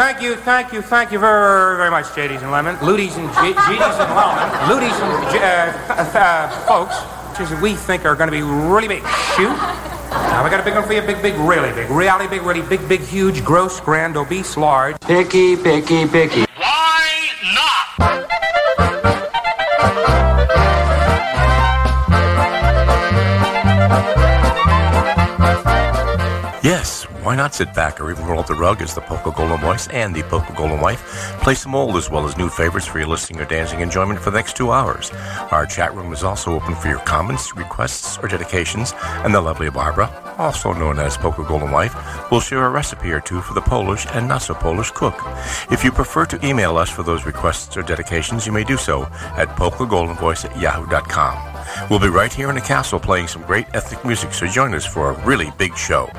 Thank you, thank you, thank you very, very much, JDs and Lemon. Ludies and GDs and Lemon. Ludies and J- uh, uh, folks, which is we think are going to be really big. Shoot. Now, we got a big one for you. Big, big, really big. Reality big, really big, big, huge, gross, grand, obese, large. Picky, picky, picky. Not sit back or even roll up the rug as the Polka Golden Voice and the Polka Golden Wife play some old as well as new favorites for your listening or dancing enjoyment for the next two hours. Our chat room is also open for your comments, requests, or dedications, and the lovely Barbara, also known as Polka Golden Wife, will share a recipe or two for the Polish and not so Polish cook. If you prefer to email us for those requests or dedications, you may do so at polkagoldenvoice at yahoo.com. We'll be right here in the castle playing some great ethnic music, so join us for a really big show.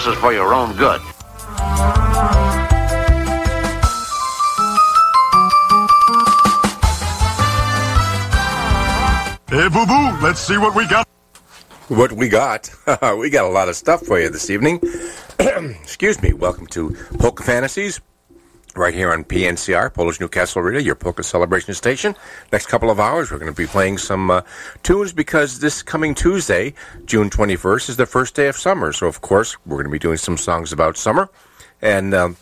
This is for your own good. Hey, Boo Boo, let's see what we got. What we got? we got a lot of stuff for you this evening. Excuse me. Welcome to Polka Fantasies, right here on PNCR, Polish Newcastle Radio, your polka celebration station. Next couple of hours, we're going to be playing some uh, tunes because this coming Tuesday, June 21st, is the first day of summer. So, of course, we're going to be doing some songs about summer. And. Um,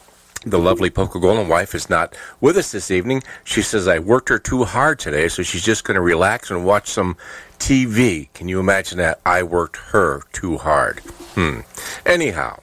the lovely Polka Golden wife is not with us this evening. She says, I worked her too hard today, so she's just going to relax and watch some TV. Can you imagine that? I worked her too hard. Hmm. Anyhow,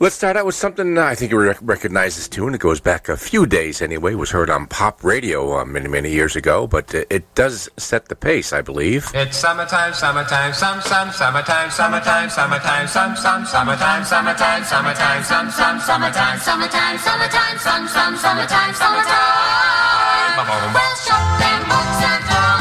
let's start out with something I think you rec- recognize this tune. It goes back a few days anyway. It was heard on pop radio uh, many, many years ago, but uh, it does set the pace, I believe. It's summertime, summertime, some, some, summertime, summertime, summertime, some, some, summertime, summertime, summertime, some, some, summertime, Summertime, summertime, some, some, summertime, summertime. Well, shut them books and throw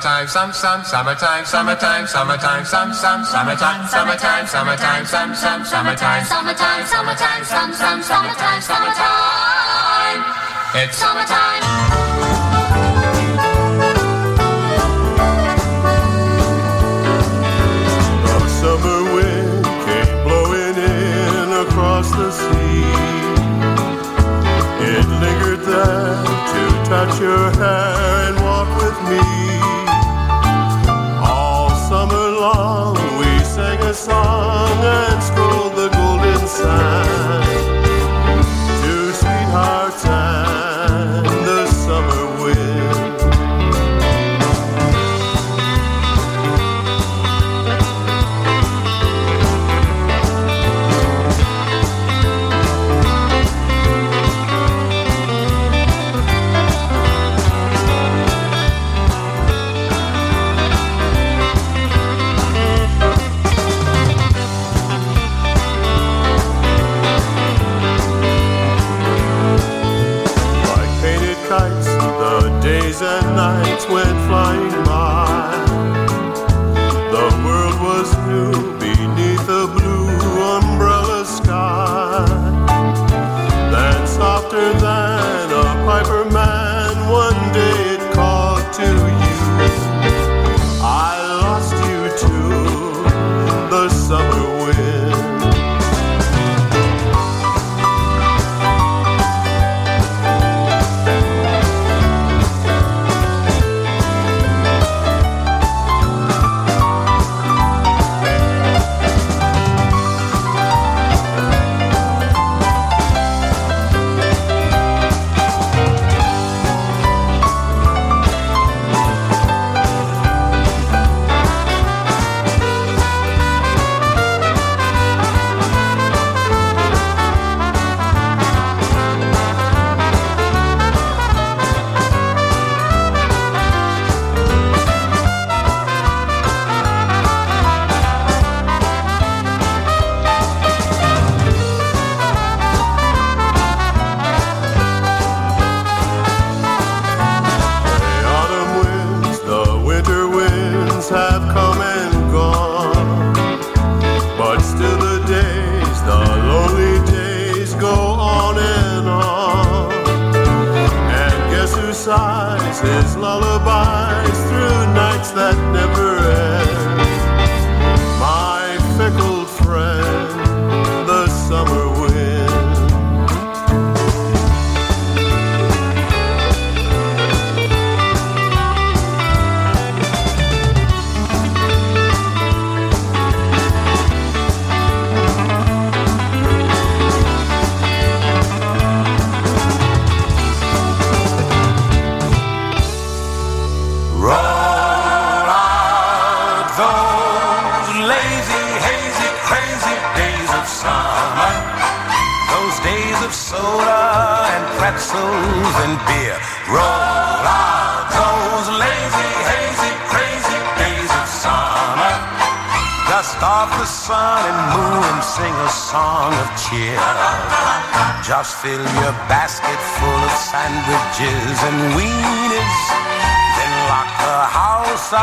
summertime, some, some, summertime, summertime, summertime, some, some, summertime, summertime, summertime, some, some, summertime. Summertime, summertime, some, some, summertime, summertime. It's Summertime. Summer wind came blowing in across the sea. It lingered there to touch your hair and walk with me.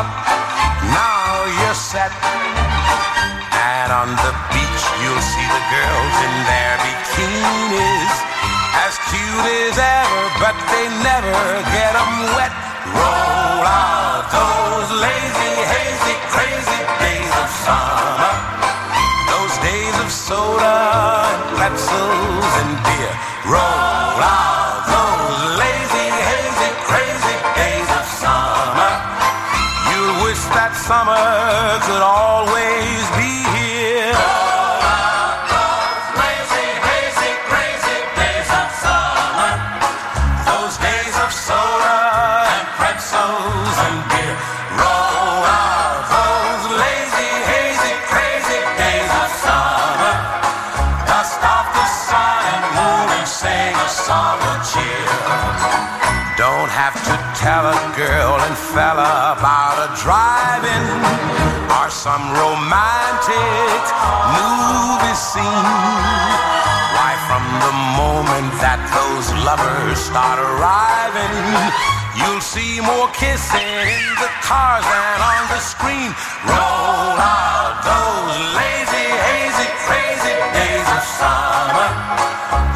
now you're set. And on the beach, you'll see the girls in their bikinis, as cute as ever, but they never get them wet. Roll out those lazy, hazy, crazy days of summer, those days of soda and pretzels and beer. Roll out. that summer could always. Some romantic movie scene. Why, from the moment that those lovers start arriving, you'll see more kissing in the cars than on the screen. Roll out those lazy, hazy, crazy days of summer.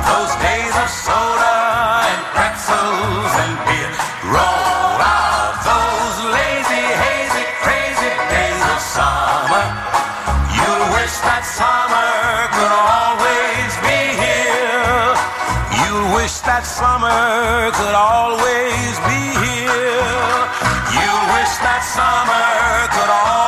Those days of soda and pretzels and beer. Roll out. that summer could always be here. You wish that summer could always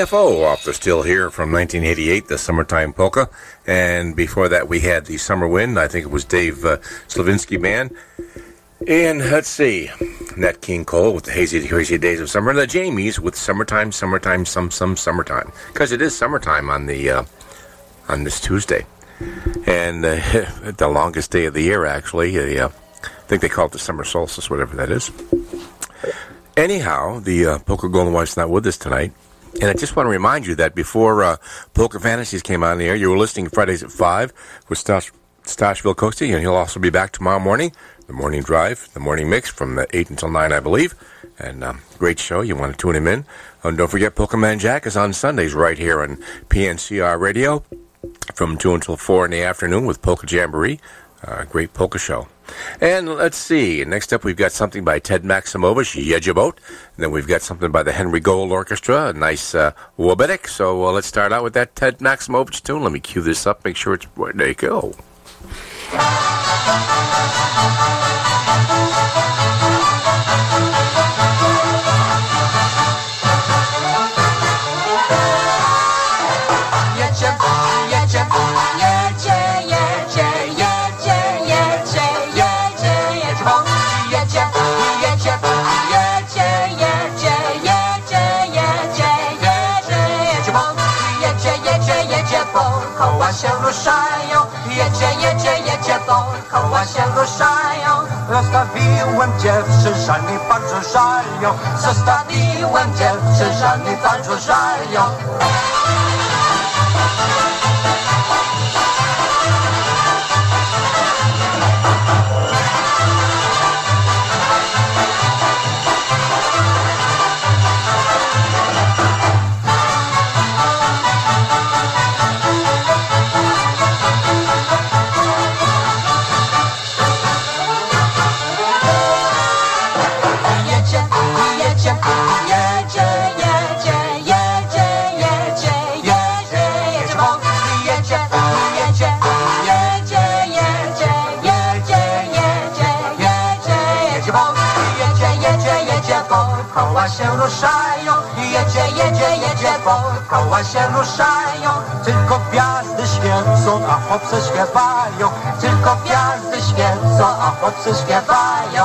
EFO off the Still Here from 1988, the Summertime Polka. And before that, we had the Summer Wind. I think it was Dave uh, Slavinsky Band. And let's see, Nat King Cole with the Hazy, Hazy Days of Summer. And the Jamies with Summertime, Summertime, Some, Some, Summertime. Because it is summertime on the uh, on this Tuesday. And uh, the longest day of the year, actually. Uh, I think they call it the summer solstice, whatever that is. Anyhow, the uh, Polka Golden Wife's not with us tonight. And I just want to remind you that before uh, Polka Fantasies came on the air, you were listening Fridays at 5 with Stash, Stash Vilkosti, and he'll also be back tomorrow morning, the morning drive, the morning mix from uh, 8 until 9, I believe. And um, great show. You want to tune him in. And don't forget, Pokemon Jack is on Sundays right here on PNCR Radio from 2 until 4 in the afternoon with Polka Jamboree. Uh, great polka show. And let's see. Next up, we've got something by Ted Maximovich, Yejabot. Then we've got something by the Henry Gold Orchestra, a nice uh. So uh, let's start out with that Ted Maximovich tune. Let me cue this up, make sure it's. There you go. jedzie, jedzie bon, koła się ruszają. Zostawiłem cię w Krzyżani, bardzo żalią. Zostawiłem cię w Krzyżani, bardzo żalią. Chłopcy śpiewają. Tylko gwiazdy świecą, a śpiewają.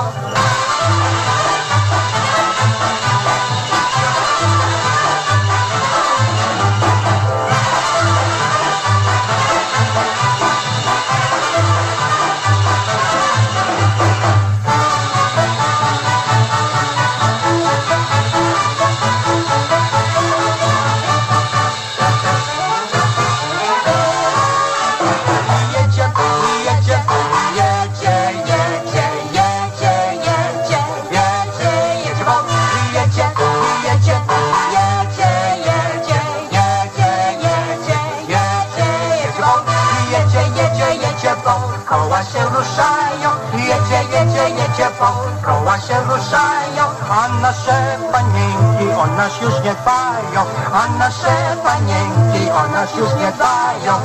Nas już nie dbają. A nasze panienki o nas już nie dbają.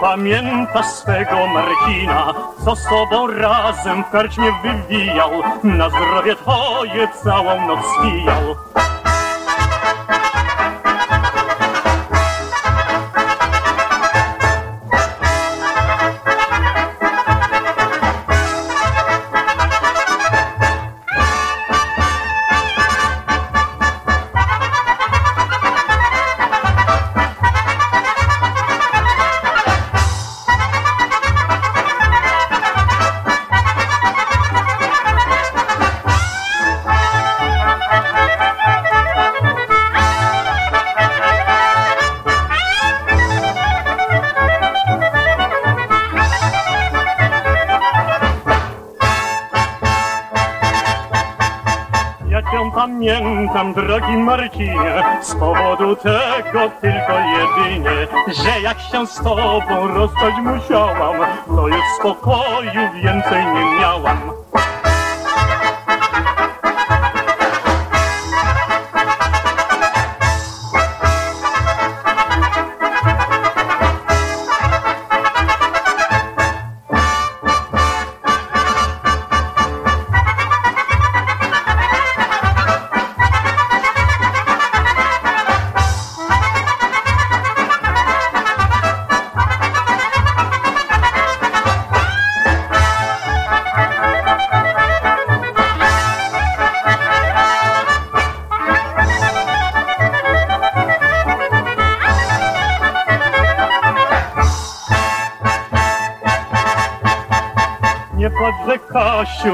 Pamiętasz swego Marcina, co sobą razem w karczmie wywijał, na zdrowie twoje całą noc spijał. Drogi Marcinie, z powodu tego tylko jedynie, że jak się z tobą rozstać musiałam, to już spokoju więcej nie miałam.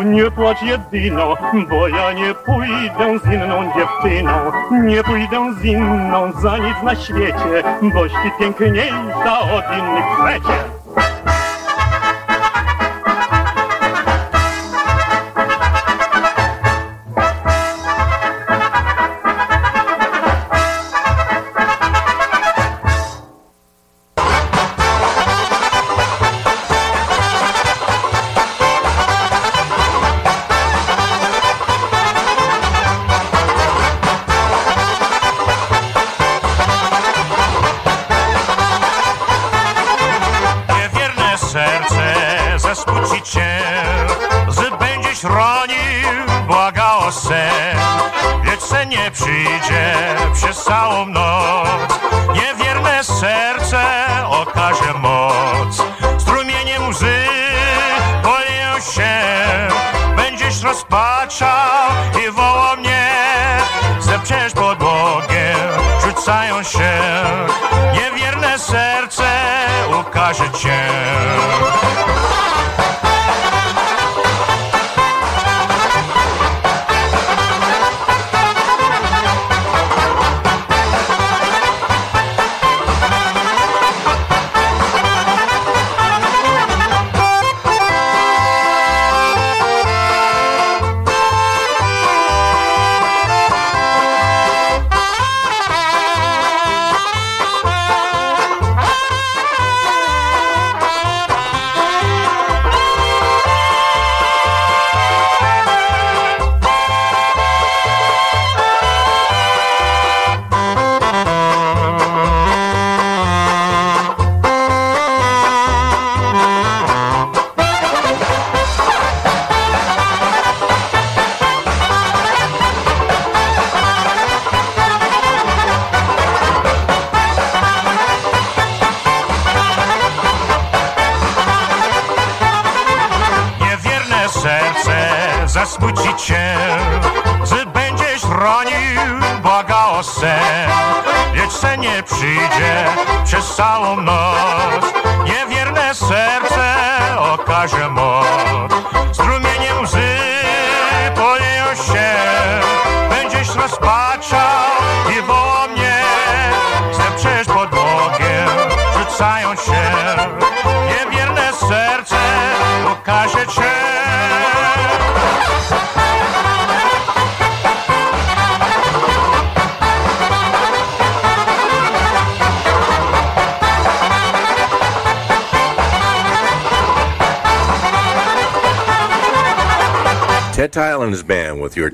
Nie płacz jedyno, bo ja nie pójdę z inną dziewczyną. Nie pójdę z inną za nic na świecie, boś ty piękniejsza od innych w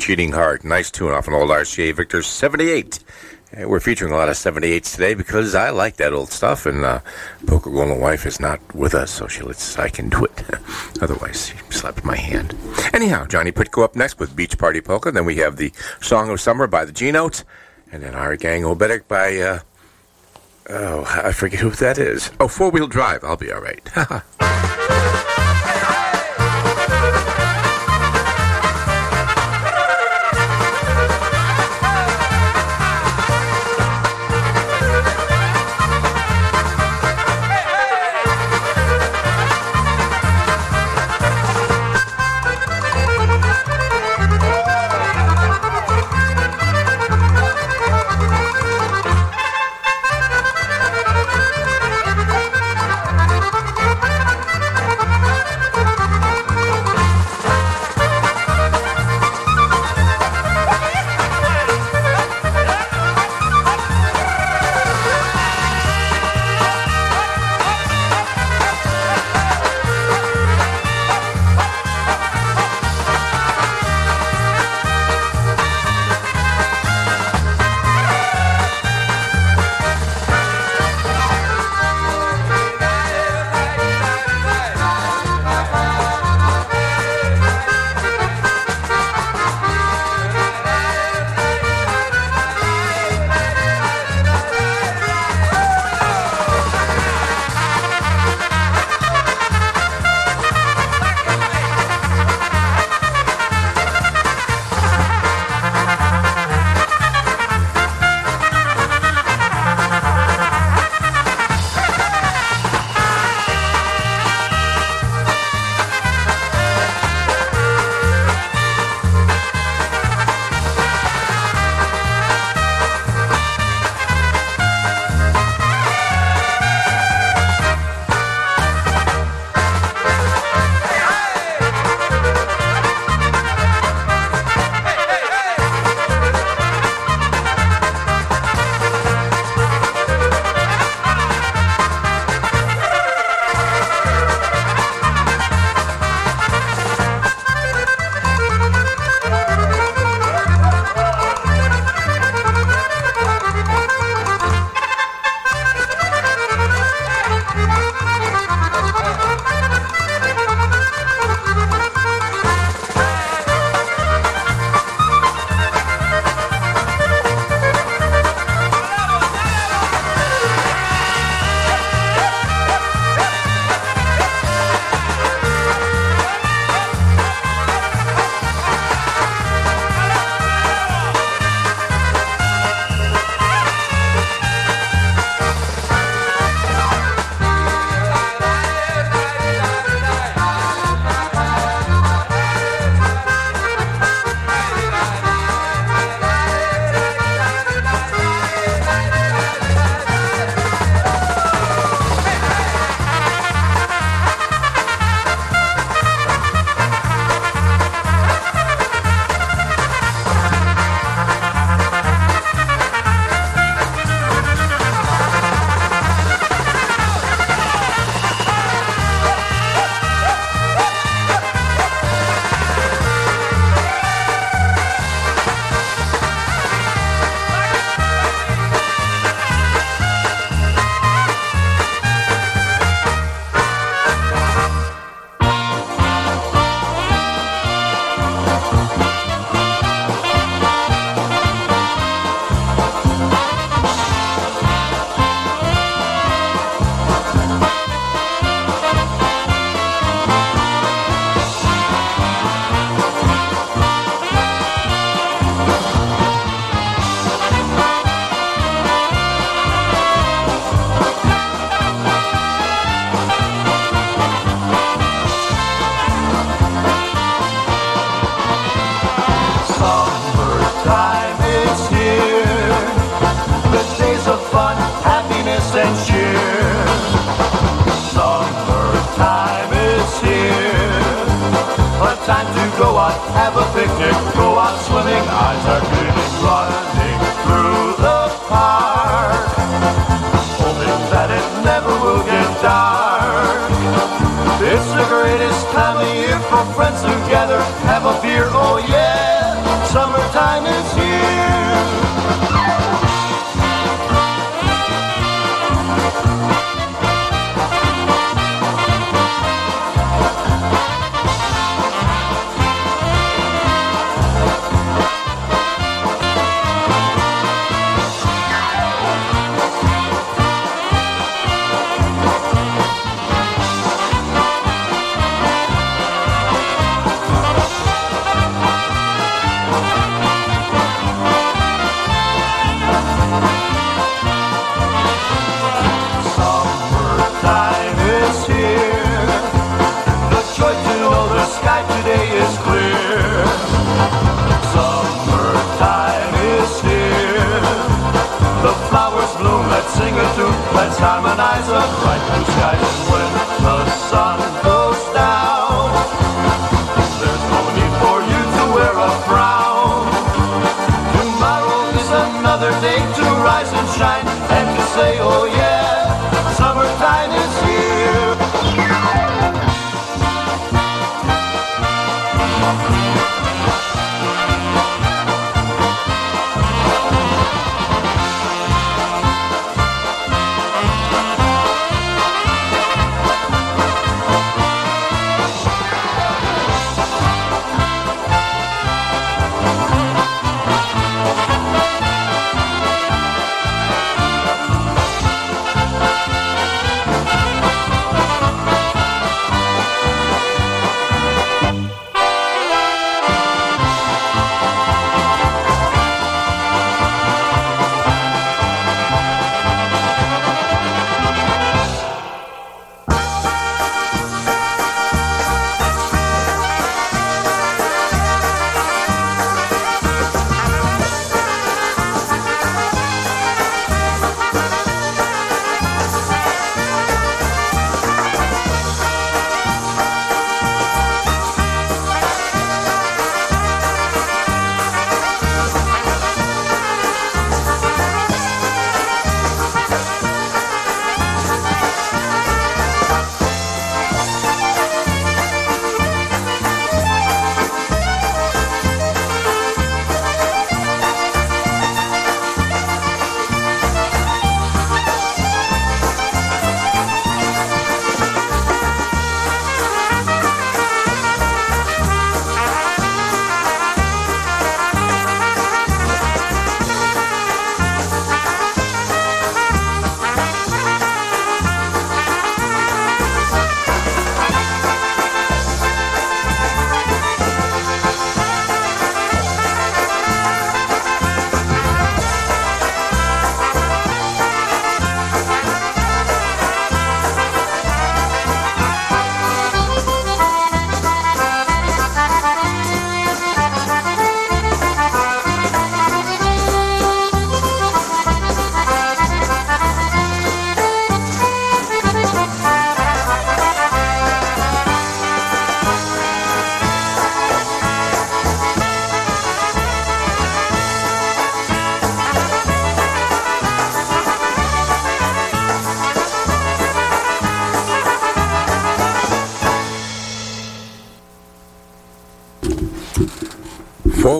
Cheating Heart. Nice tune off an old RCA Victor 78. Uh, We're featuring a lot of 78s today because I like that old stuff, and uh, Polka Golden Wife is not with us, so she lets I can do it. Otherwise, she slapped my hand. Anyhow, Johnny Pitko up next with Beach Party Polka. Then we have the Song of Summer by the G Notes, and then our gang Obetic by, uh, oh, I forget who that is. Oh, Four Wheel Drive. I'll be all right.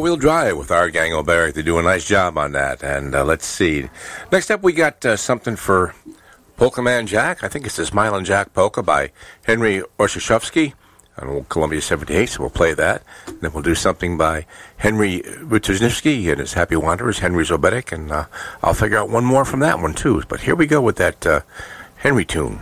Wheel drive with our gang O'Barrick. They do a nice job on that. And uh, let's see. Next up, we got uh, something for Polka Man Jack. I think it's the Smilin' Jack Polka by Henry Orzechowski. on Columbia 78, so we'll play that. And then we'll do something by Henry Wojciechowski and his Happy Wanderers, Henry Zobetic, and uh, I'll figure out one more from that one too. But here we go with that Henry tune.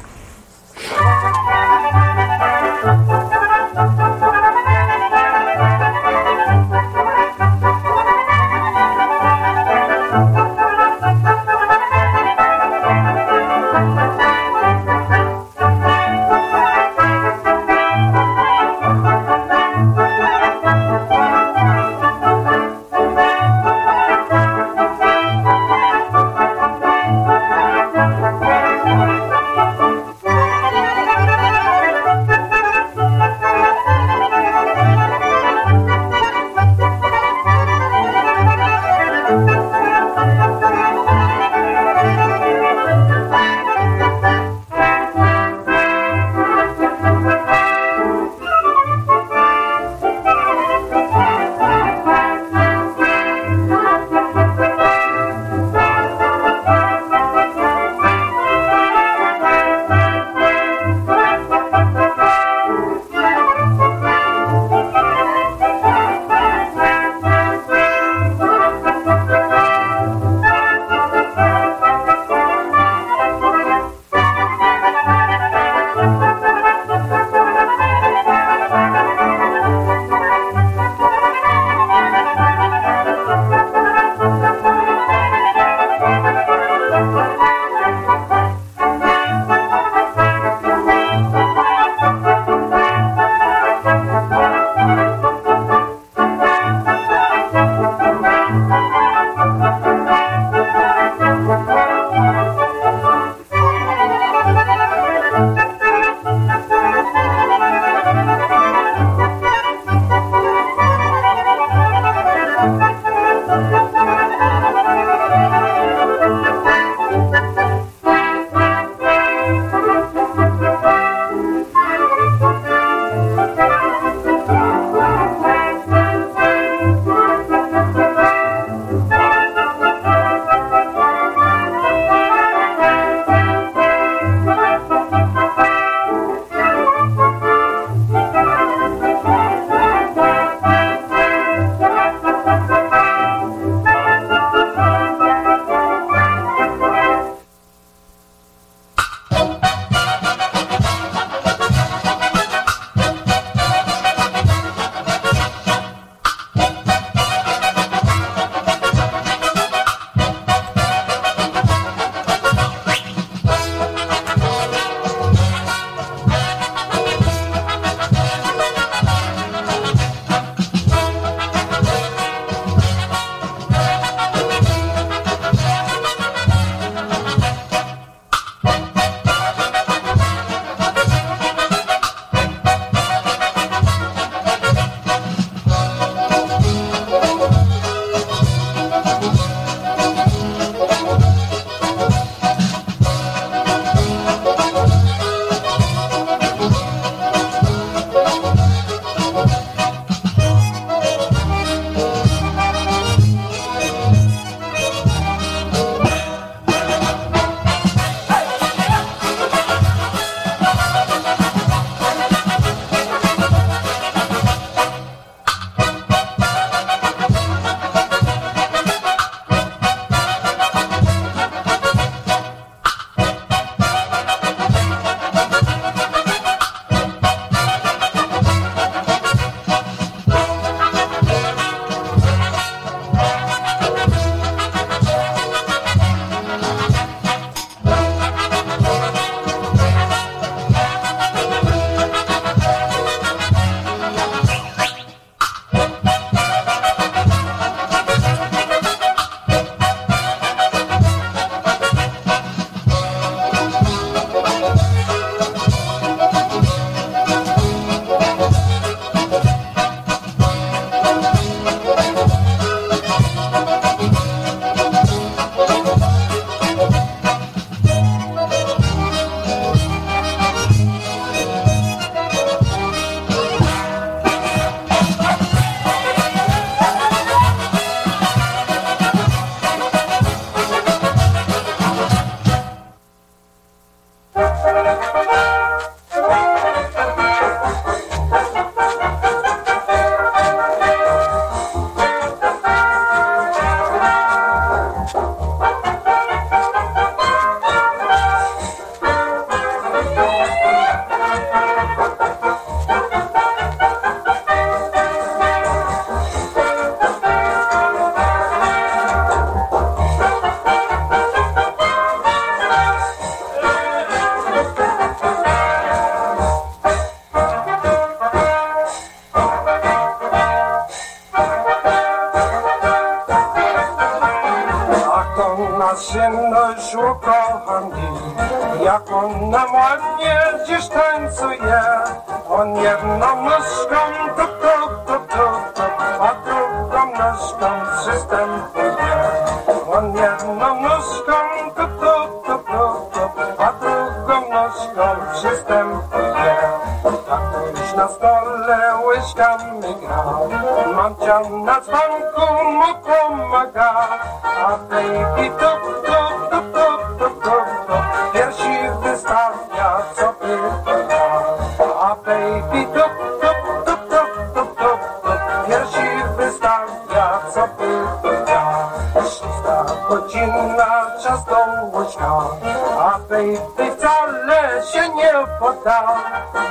Się nie poda.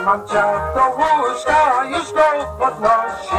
Mamcia do łóżka już go podnosi,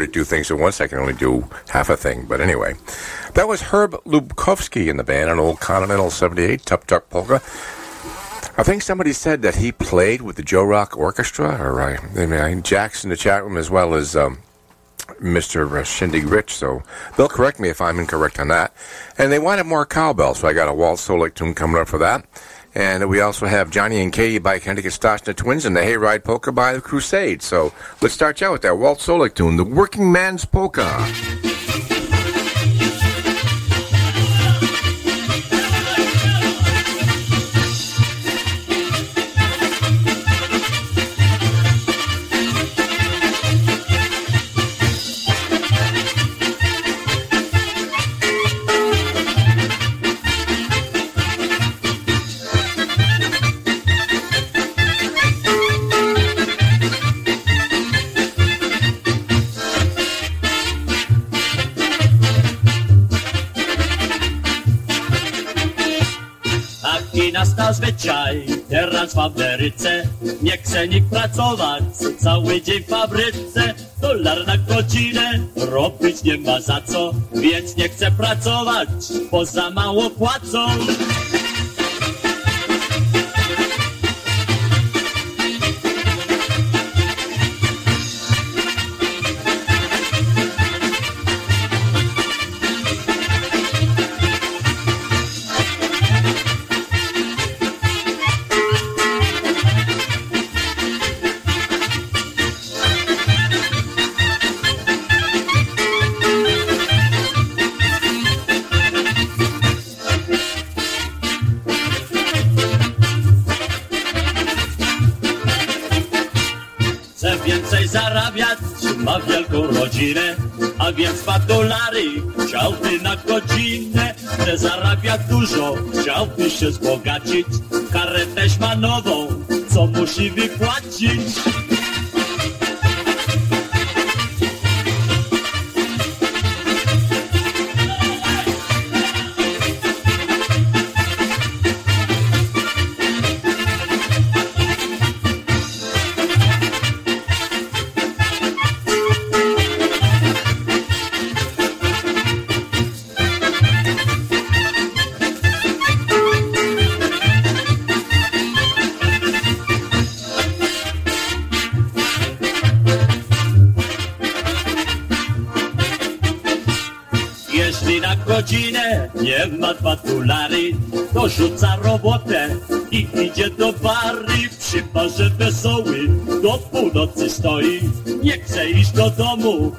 to do things at once. I can only do half a thing. But anyway, that was Herb Lubkovsky in the band, an old Continental 78 Tup Tuck Polka. I think somebody said that he played with the Joe Rock Orchestra, or I, I mean, Jack's in the chat room as well as um, Mr. Shindig Rich. So they'll correct me if I'm incorrect on that. And they wanted more cowbell, so I got a Walt Solek tune coming up for that. And we also have Johnny and Katie by Connecticut Stachna Twins and the Hayride Polka by the Crusade. So let's start out with that Walt Solek tune, the Working Man's Polka. Pracować, cały dzień w fabryce Dolar na godzinę, robić nie ma za co Więc nie chce pracować, bo za mało płacą więcej zarabiać, ma wielką rodzinę A więc ma dolary, chciałby na godzinę. Chce zarabiać dużo, chciałby się wzbogacić Karetę ma nową, co musi wypłacić wesoły, do północy stoi, nie przejść do domu,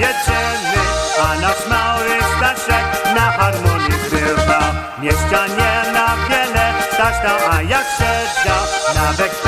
jedziemy, a nasz mały Staszek na harmonii bywa. Mieszkanie na wiele, Staś tam, a ja siedział na beknie.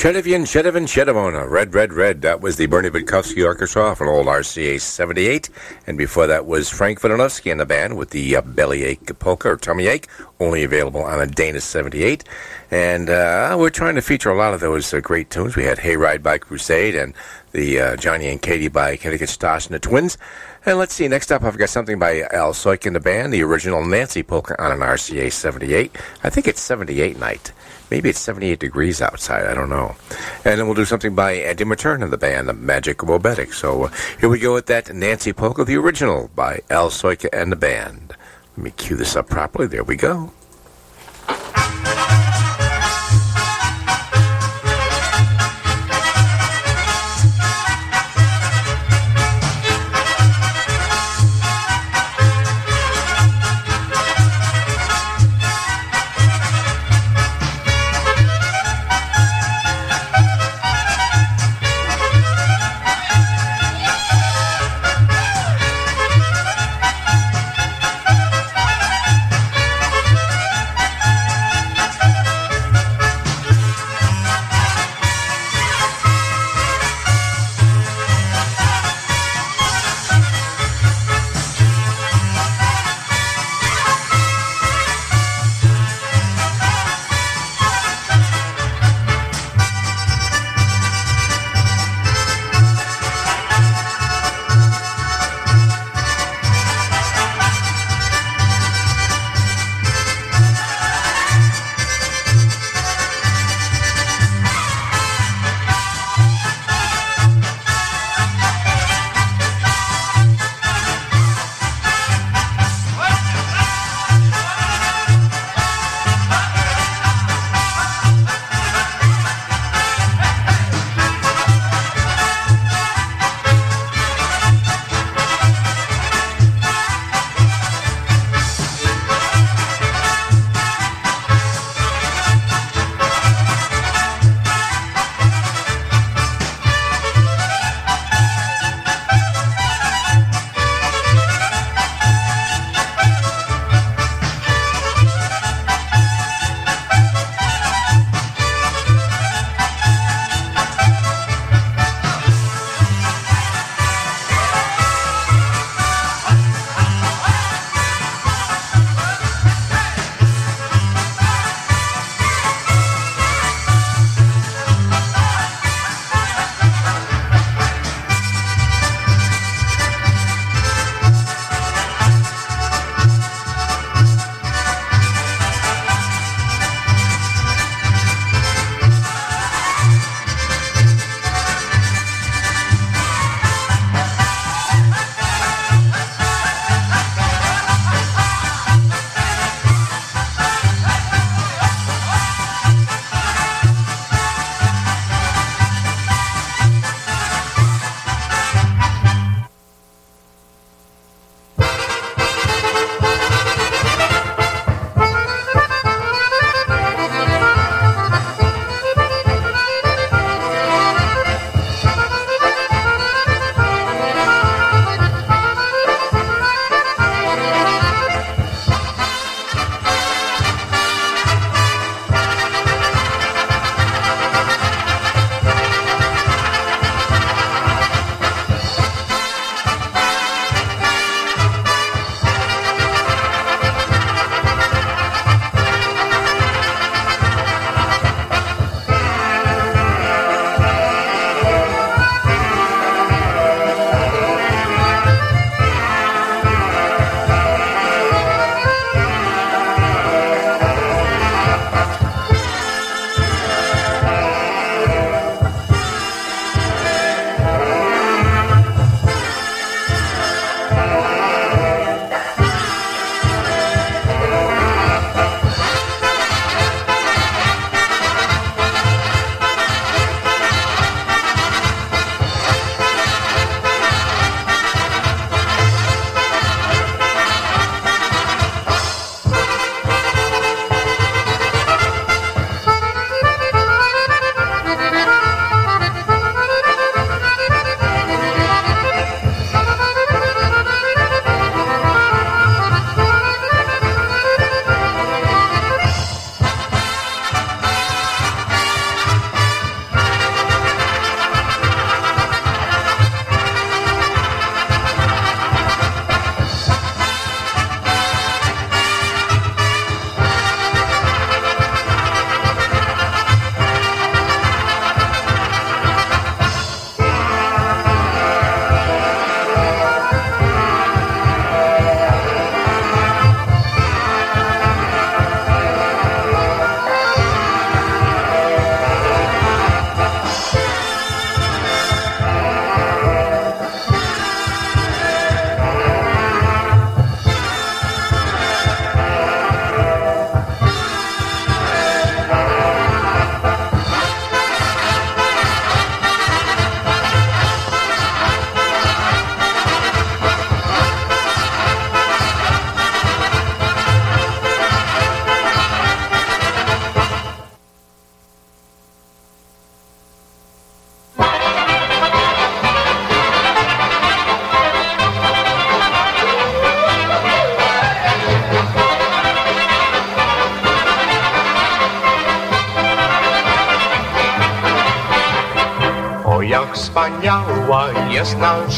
Chedevian, Chedevin, Chedevona, Red, Red, Red. That was the Bernie Budkowski Orchestra from old RCA 78. And before that was Frank Wojnarowski and the band with the uh, Bellyache Polka or Tummy Ache, only available on a Dana 78. And uh, we're trying to feature a lot of those uh, great tunes. We had Hayride by Crusade and the uh, Johnny and Katie by Connecticut Stars and the Twins. And let's see, next up I've got something by Al Soik and the band, the original Nancy Polka on an RCA 78. I think it's 78 night. Maybe it's 78 degrees outside. I don't know. And then we'll do something by Eddie Maturn and the band, The Magic of Robotic. So uh, here we go with that Nancy Polka, the original by Al Soika and the band. Let me cue this up properly. There we go.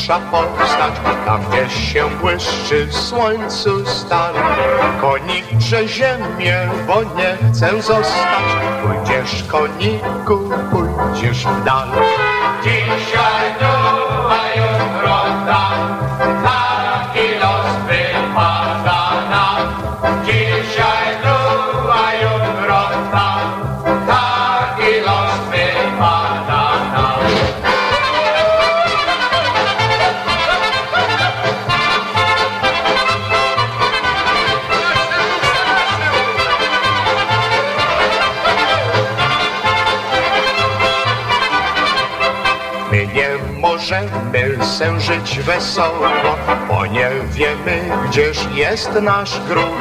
Nasza postać, tam gdzieś się błyszczy w słońcu stal. Konicze ziemię, bo nie chcę zostać, pójdziesz koniku, pójdziesz w dal. Dzisiaj żyć wesoło, bo nie wiemy, gdzież jest nasz grób.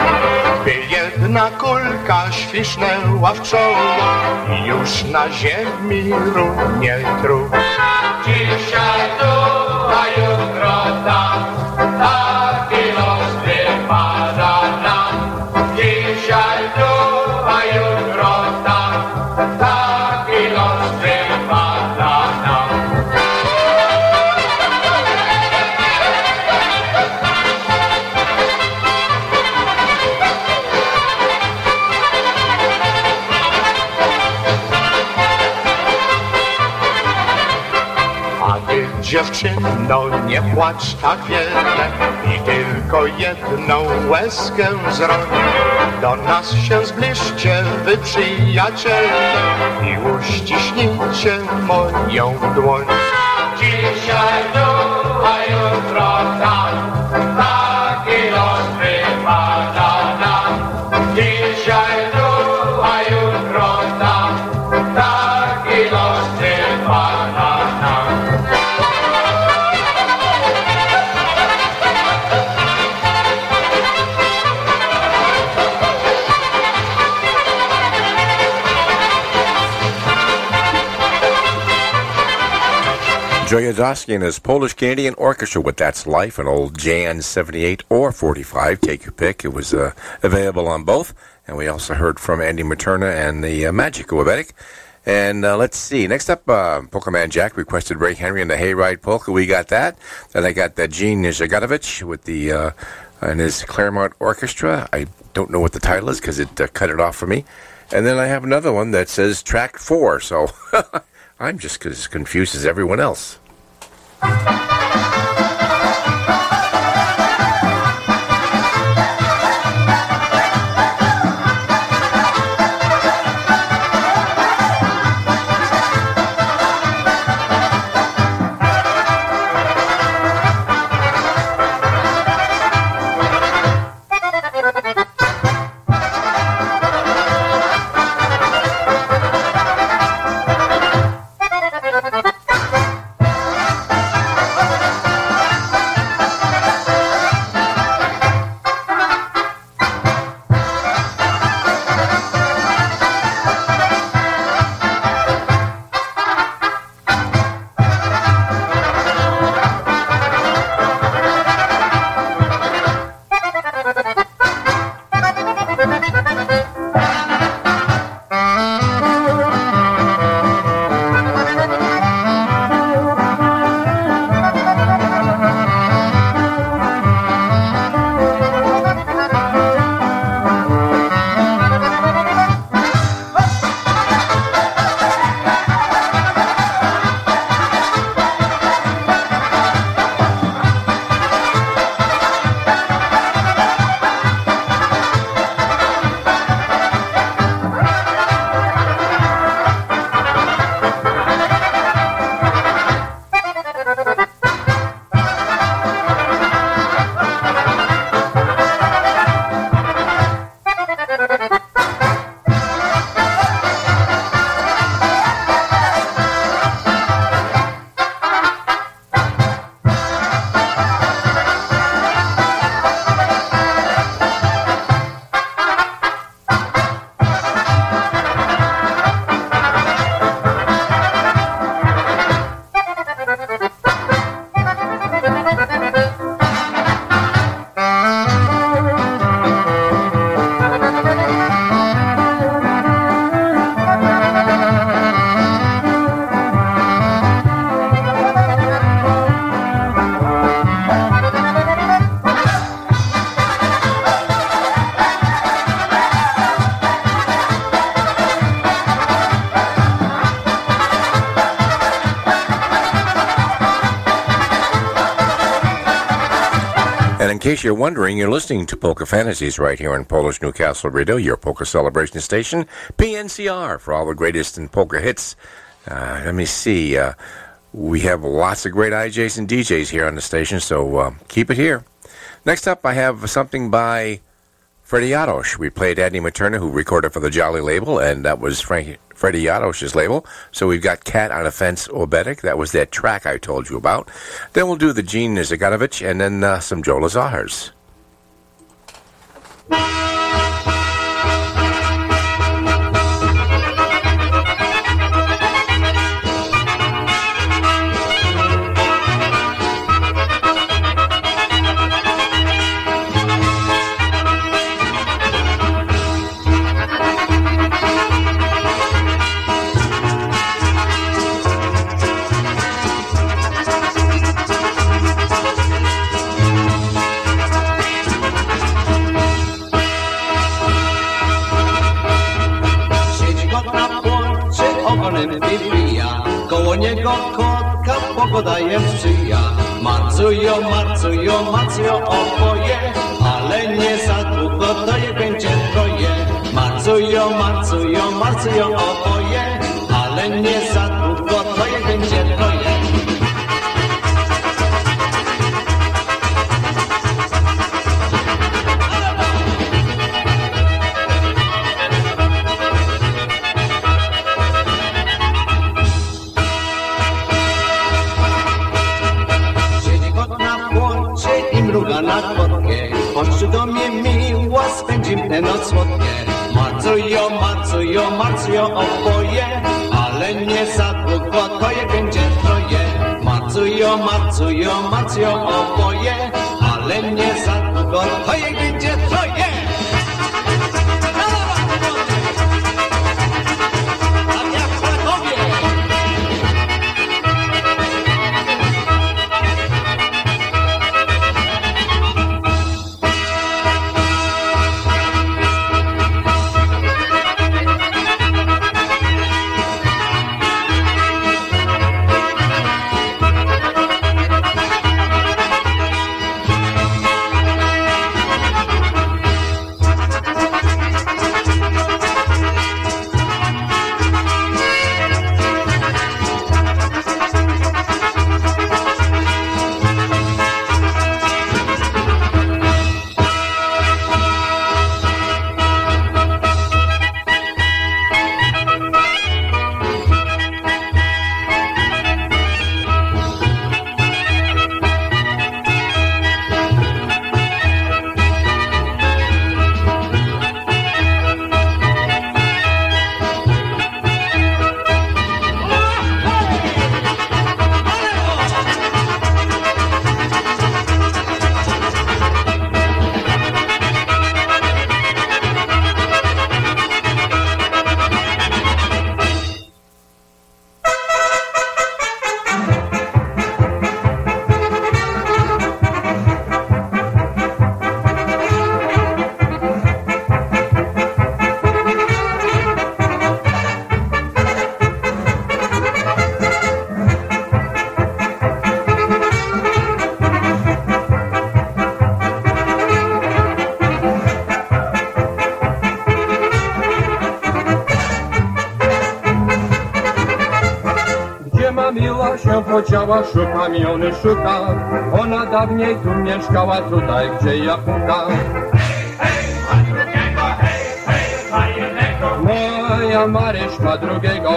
By jedna kulka świsznęła w czoło i już na ziemi runie trup. Dzisiaj tu, a jutro tam, los nam. Dzisiaj tu, a jutro tam, płacz tak wiele I tylko jedną łezkę zroń. Do nas się zbliżcie wy przyjaciele I uściśnijcie moją dłoń. Dzisiaj tu, a jutro tam Joe Yadowski and his Polish Canadian Orchestra with That's Life, an old Jan 78 or 45. Take your pick. It was uh, available on both. And we also heard from Andy Materna and the uh, Magic Oberek. And uh, let's see. Next up, uh, Pokemon Jack requested Ray Henry and the Hayride Polka. We got that. Then I got that Gene Zagatovich with the uh, and his Claremont Orchestra. I don't know what the title is because it uh, cut it off for me. And then I have another one that says track four. So I'm just as confused as everyone else. Thank you. Case you're wondering, you're listening to Polka Fantasies right here on Polish Newcastle Radio, your polka celebration station, PNCR, for all the greatest in polka hits. Uh, let me see. Uh, we have lots of great IJs and DJs here on the station, so uh, keep it here. Next up, I have something by Freddie Yadosh. We played Andy Materna, who recorded for the Jolly label, and that was Frank, Freddie Yadosh's label. So we've got Cat on a Fence Oberek. That was that track I told you about. Then we'll do the Gene Zaganovich, and then uh, some Joe Lazars. woda jest czyja. Macujo, macujo, macio oboje, ale nie za długo to je będzie koje. Macujo, macujo, macio oboje, ale nie za Chodź do mnie miła, spędzim tę noc słodkie Marcują, marcują, marcują oboje Ale nie za długo to je będzie troje. Marcują, marcują, marcują oboje Ale nie za długo to je będzie troje kamiony szuka. Ona dawniej tu mieszkała, tutaj gdzie ja puka. Moja Maryszka drugiego.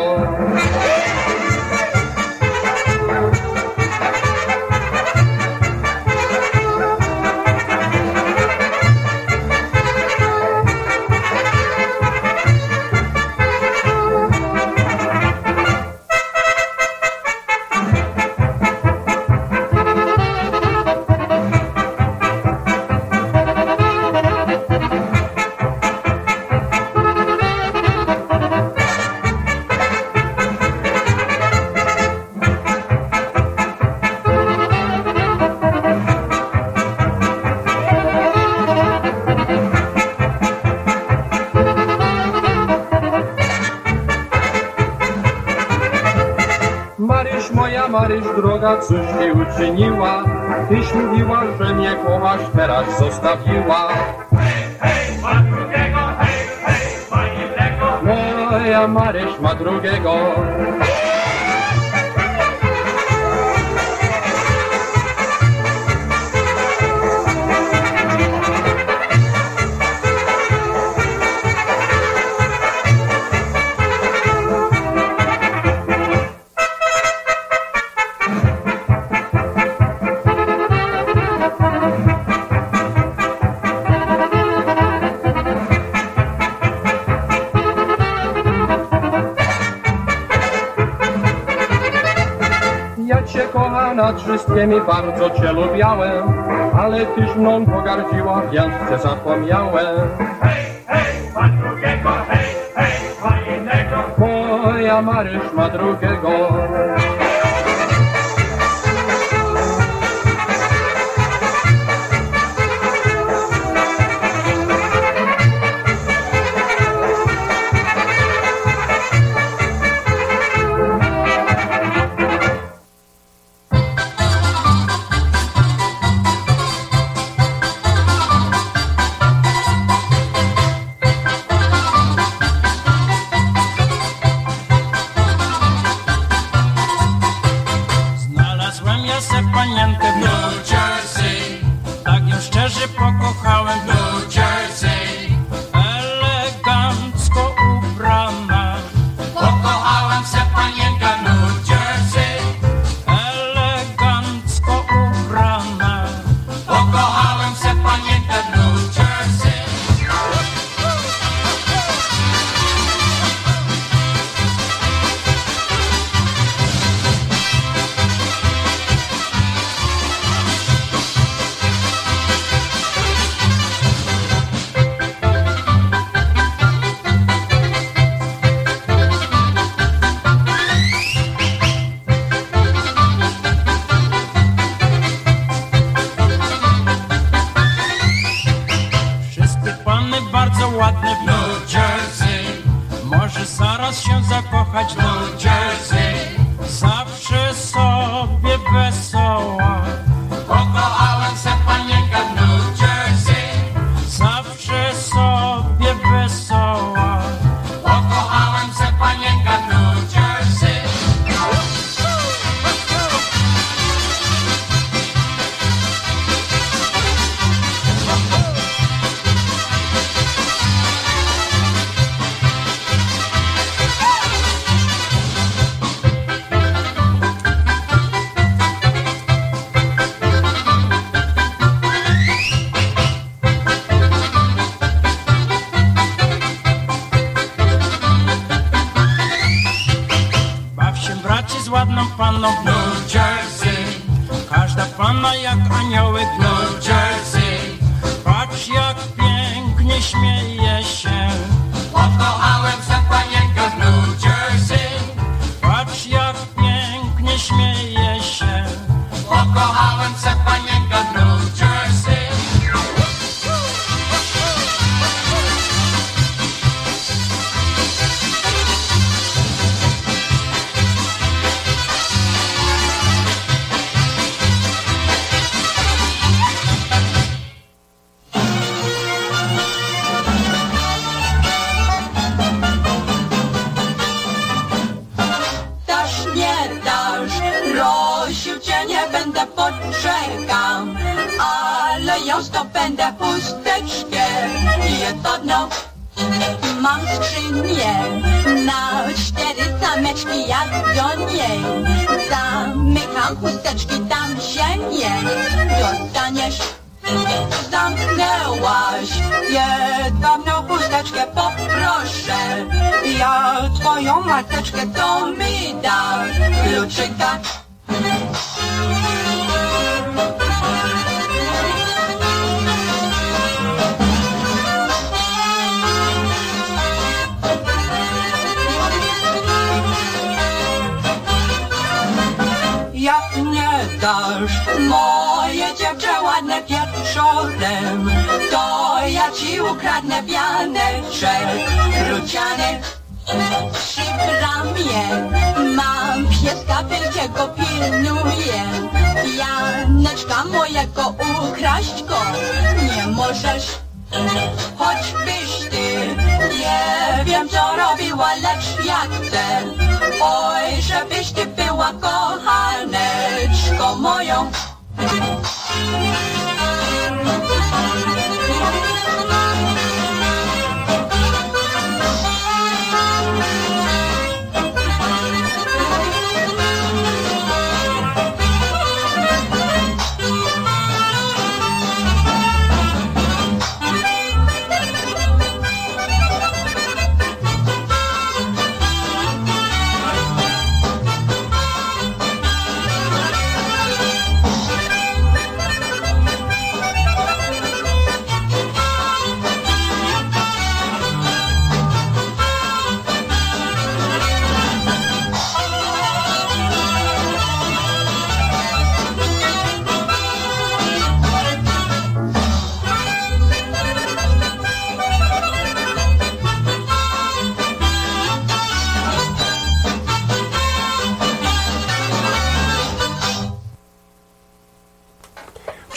droga, cóż mi uczyniła? Tyś mówiła, że mnie kochasz, teraz zostawiła. Hej, hej, ma drugiego, hej, hej, ma innego. Moja Maryś ma drugiego. lat, że z bardzo cię lubiałem, ale tyś mną pogardziła, więc cię zapomniałem. Hej, hej, ma drugiego, hej, hej, ma innego. Moja Maryś ma drugiego.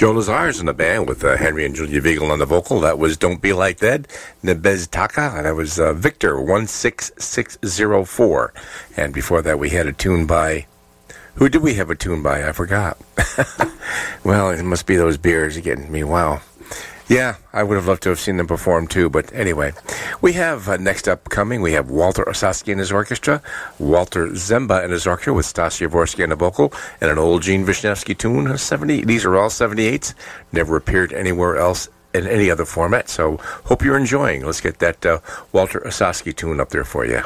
Joe Lazar's in the band with uh, Henry and Julia Viegel on the vocal. That was Don't Be Like That. Nebez Taka. And that was uh, Victor 16604. And before that, we had a tune by. Who did we have a tune by? I forgot. well, it must be those beers getting me. Wow. Yeah, I would have loved to have seen them perform too. But anyway, we have uh, next up coming, we have Walter Osaski and his orchestra, Walter Zemba and his orchestra with Stassi Jaworski on the vocal, and an old Gene Wisniewski tune, a 70. These are all 78s, never appeared anywhere else in any other format. So hope you're enjoying. Let's get that uh, Walter Osaski tune up there for you.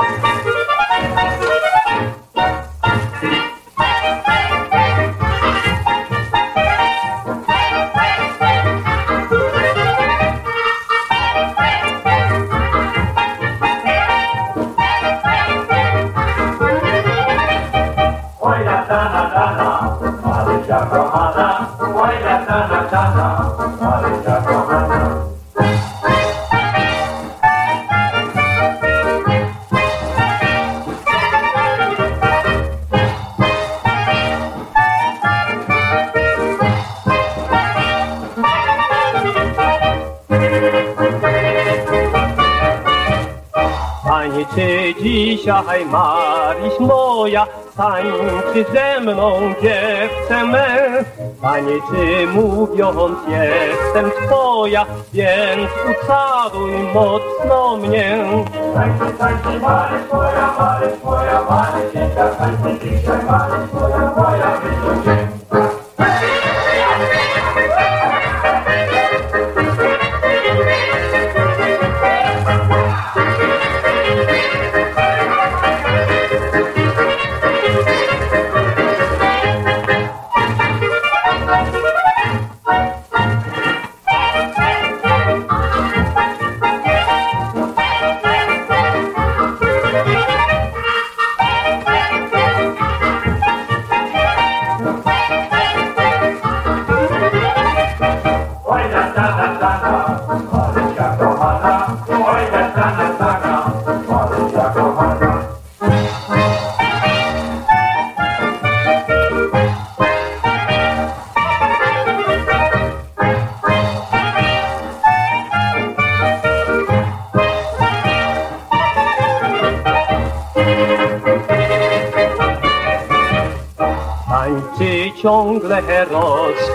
Tańczy dzisiaj Maryś moja, tańczy ze mną dziewczę me. Tańczy mówiąc jestem twoja, więc ucałuj mocno mnie. Tańczy, tańczy, Maryś moja, Maryś moja, Marysia, tańczy dzisiaj Maryś moja, moja wyciągnięta.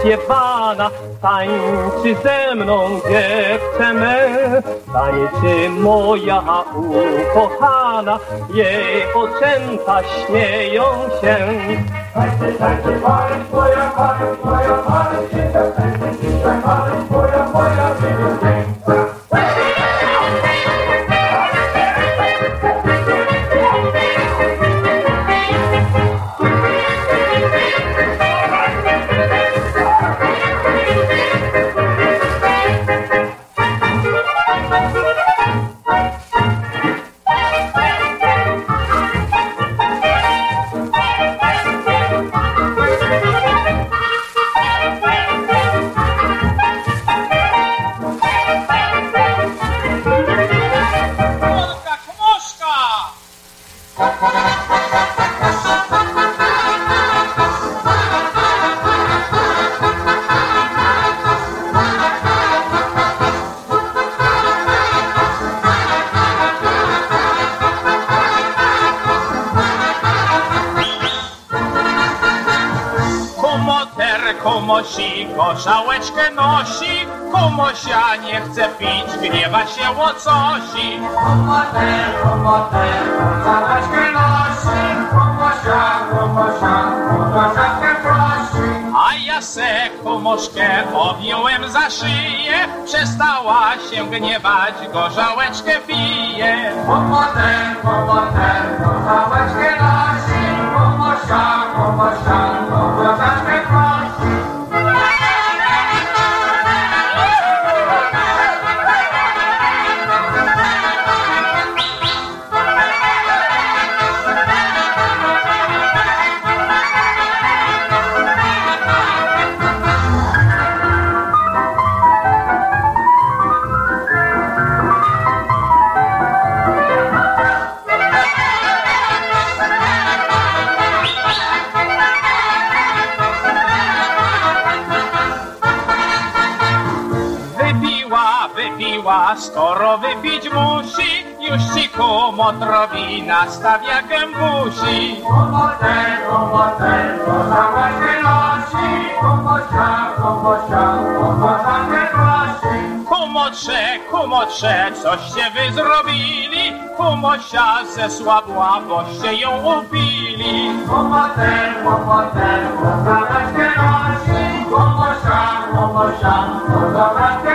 Rozśpiewana, tańczy ze mną dziewczę me. Tańczy moja ukochana, jej oczęta śmieją się. Tańczy, tańczy, Maryś moja, Maryś moja, Marysia, tańczy dzisiaj Maryś moja, moja się gniewać, gorzałeczkę pije. Komoter, komoter, odrobina stawia gębusi. Komorze, komorze, kochała się nosi, komorza, komorza, komorza się prosi. Kumotrze, kumotrze, coście wy zrobili, kumosia zesłabła, boście ją upili. Komorze, komorze, kochała się nosi, komorza, komorza, kochała się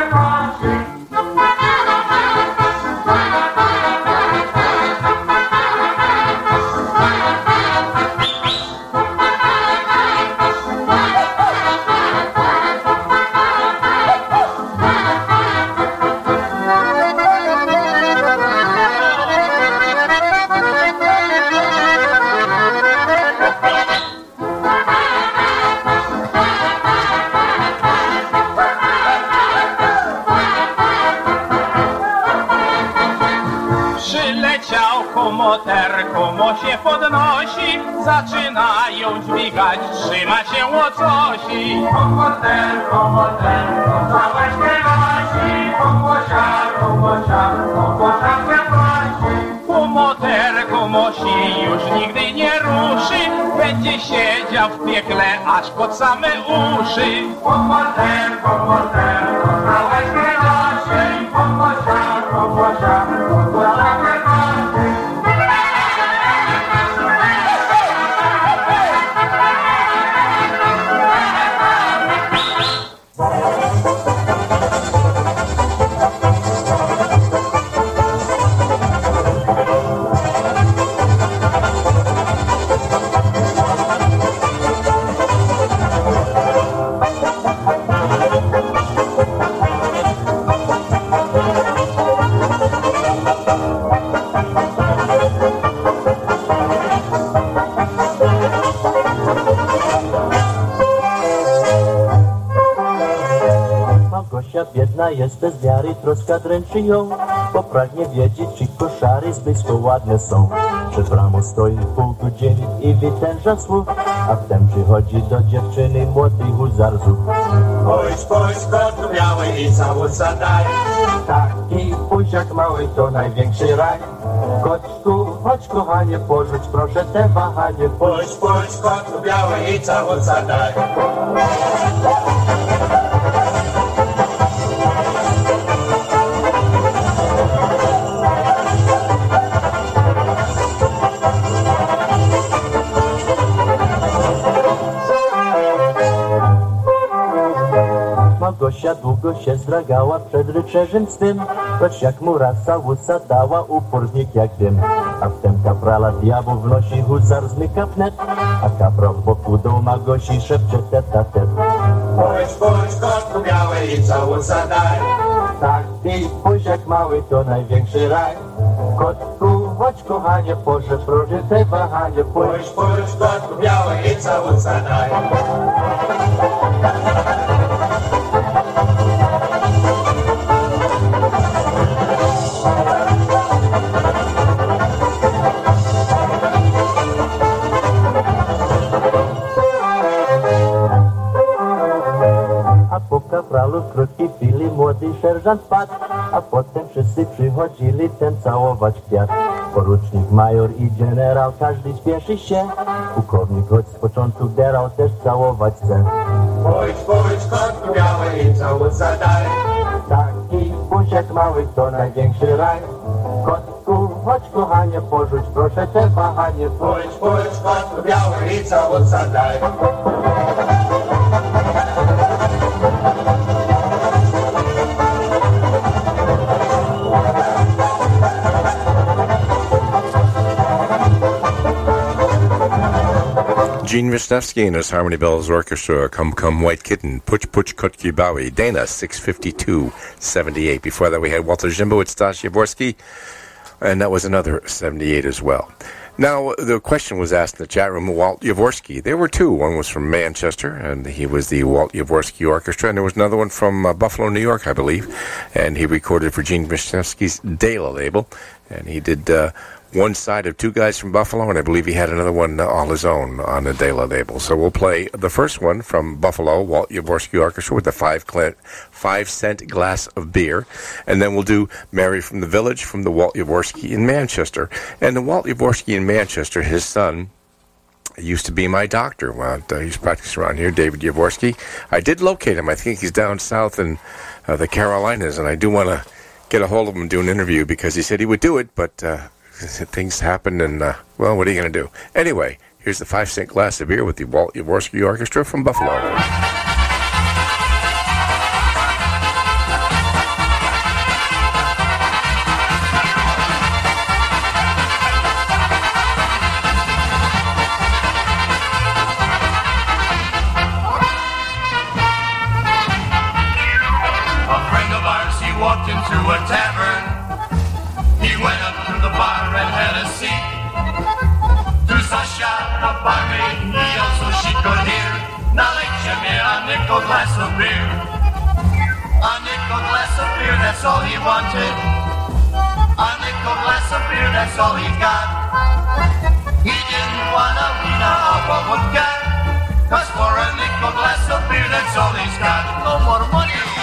dźwigać, trzyma się łocosi. Komoter, komoter, gorzałeczkę nosi, komosia, komosia, gorzałeczkę prosi. Kumoter, komosi już nigdy nie ruszy, będzie siedział w piekle aż pod same uszy. Komoter, biedna jest bez wiary, troska dręczy ją, bo pragnie wiedzieć, czy koszary zbytko ładne są. Przed bramą stoi pół godziny i wytęża słuch, a wtem przychodzi do dziewczyny młody huzar zuch. Pójdź, pójdź, kotku biały i całusa daj. Taki buziak mały to największy raj. Kotku, chodź kochanie, porzuć proszę te wahanie. Pójdź, pójdź, kotku biały i całusa daj. Małgosia długo się zdragała przed rycerzem swym, lecz jak mu raz całusa dała, upornik jak dym. A wtem kaprala diabeł wnosi, huzar zmyka wnet, a kapral w boku do Małgosi szepcze teta tet. Pójdź, pójdź, kotku biały i całusa daj. Taki buziak mały to największy raj. Kotku, chodź kochanie, Boże, proszę te wahanie. Pójdź, pójdź, kotku biały i całusa daj. Kapralu w krótkiej chwili młody sierżant padł, a potem wszyscy przychodzili ten całować kwiat. Porucznik, major i generał, każdy śpieszy się. Pułkownik choć z początku derał też całować chce. Pójdź, pójdź, kotku biały i całusa daj. Taki buziek mały to największy raj. Kotku, chodź kochanie, porzuć proszę te wahanie. Pójdź, pójdź, kotku biały i całusa daj. Gene Wisniewski and his Harmony Bells Orchestra, Come Come White Kitten, Puch Puch Kutki Bowie, Dana, 652 78. Before that, we had Walter Jimbo with Stas Yavorsky, and that was another 78 as well. Now, the question was asked in the chat room, Walt Yavorsky. There were two. One was from Manchester, and he was the Walt Yavorsky Orchestra, and there was another one from uh, Buffalo, New York, I believe, and he recorded for Gene Wisniewski's Dela label, and he did uh, one side of two guys from Buffalo, and I believe he had another one uh, all his own on the Dela label. So we'll play the first one from Buffalo, Walt Yavorsky Orchestra, with the five, cl- five cent glass of beer. And then we'll do Mary from the Village from the Walt Yavorsky in Manchester. And the Walt Yavorsky in Manchester, his son, used to be my doctor. Well, uh, he's practicing around here, David Yavorsky. I did locate him. I think he's down south in uh, the Carolinas, and I do want to get a hold of him and do an interview because he said he would do it, but uh, things happen, and uh, well, what are you going to do? Anyway, here's the five cent glass of beer with the Walt Yavorsky Orchestra from Buffalo. A friend of ours, he walked into a tavern. Sasha, a barmaid, he also she could hear. Nalejcie me a nickel glass of beer. A nickel glass of beer, that's all he wanted. A nickel glass of beer, that's all he got. He didn't want a vina of a vodka. Cause for a nickel glass of beer, that's all he's got. No more money.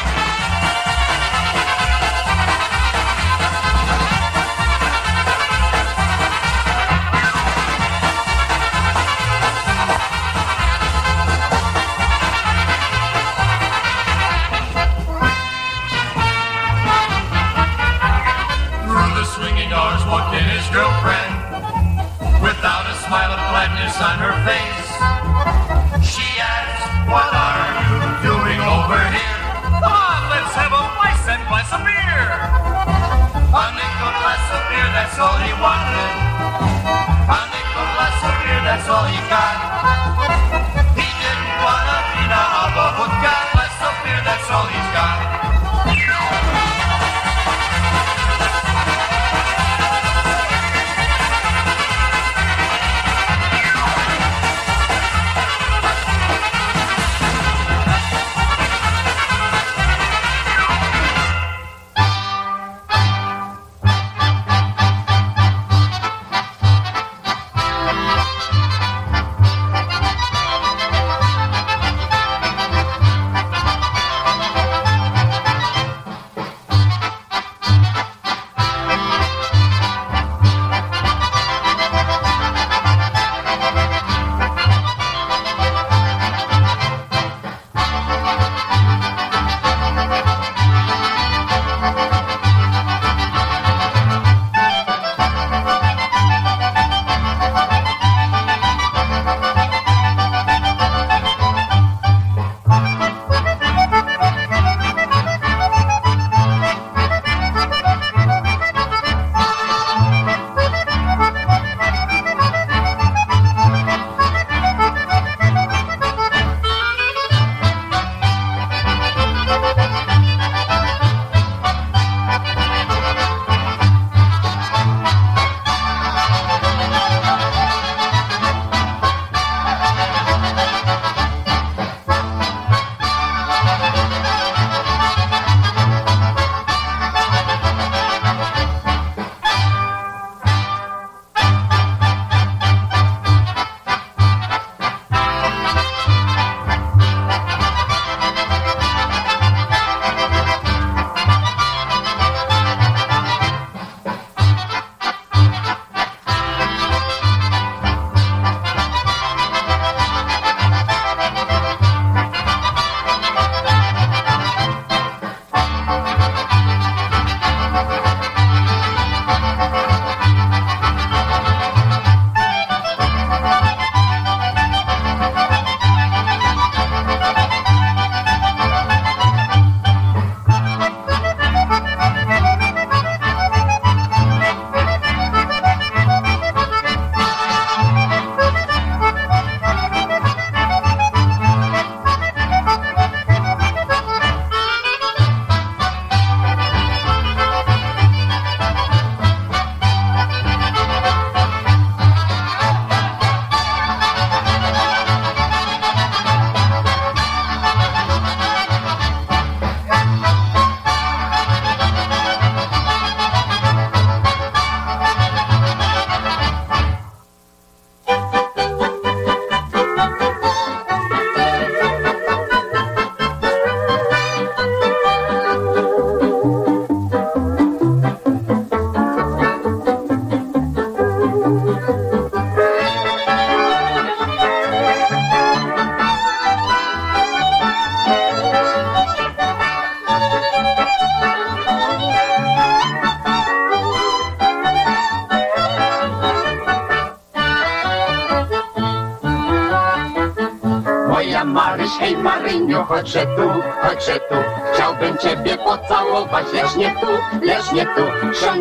On her face. She asked, what are you doing over here? Come on, let's have a nice and glass of beer. A nickel glass of beer, that's all he wanted A nickel glass of beer, that's all he got. He didn't want a vina of a vodka Glass of beer, that's all he's got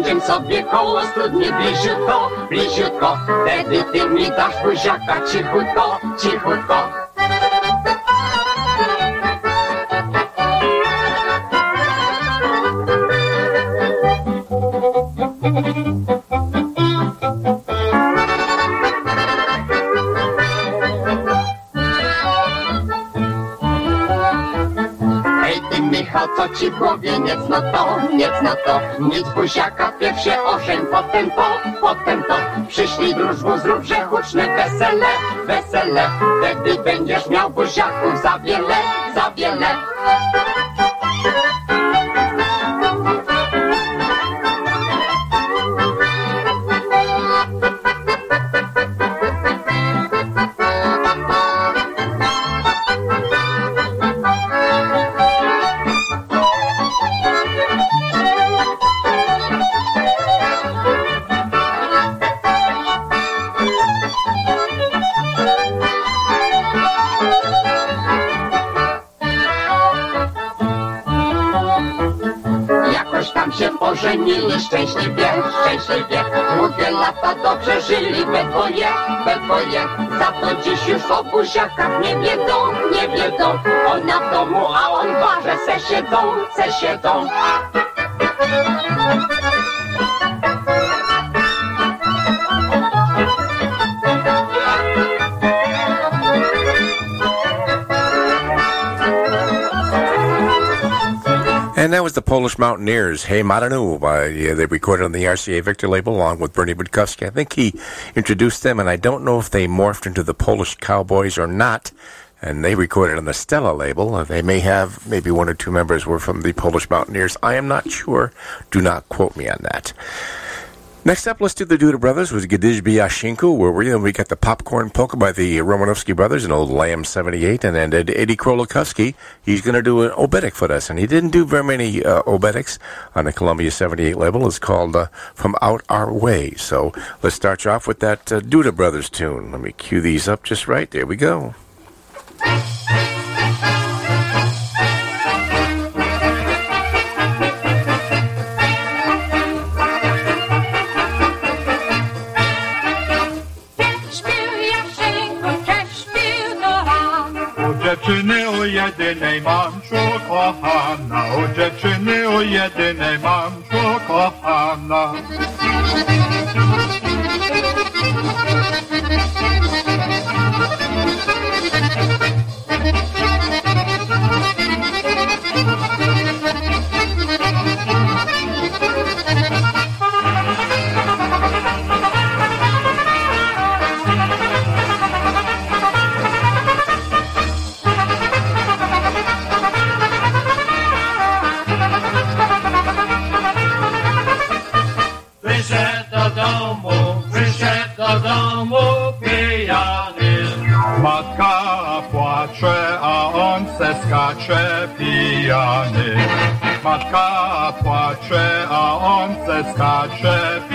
Siądziem sobie koło studni bliziutko, bliziutko. Wtedy ty mi dasz buziaka cichutko, cichutko. Hej ty Michał, co ci głowie, nic no to, nic no to Nic buziaka, pierw się ożeń, potem to, potem to. Przyślij drużbu, zróbże huczne wesele, wesele. Wtedy będziesz miał buziaków za wiele, za wiele buziakach nie wiedzą, nie wiedzą Ona w domu, a on w barze se siedzą, se siedzą the Polish Mountaineers, Hey Maranu. By, yeah, they recorded on the RCA Victor label along with Bernie Budkowski. I think he introduced them, and I don't know if they morphed into the Polish Cowboys or not. And they recorded on the Stella label. Uh, They may have, maybe one or two members were from the Polish Mountaineers. I am not sure. Do not quote me on that. Next up, let's do the Duda Brothers with Gadish Yashinku, where we, we got the Popcorn Polka by the Romanovsky Brothers, an old Lamb 78, and then Eddie Krolakowski. He's going to do an oberek for us, and he didn't do very many uh, obereks on the Columbia 78 label. It's called uh, From Out Our Way. So let's start you off with that uh, Duda Brothers tune. Let me cue these up just right. There we go. Dziewczyny u jedynej mamczu kochana, u dziewczyny u jedynej mamczu kochana. mačka plače, a on se skače.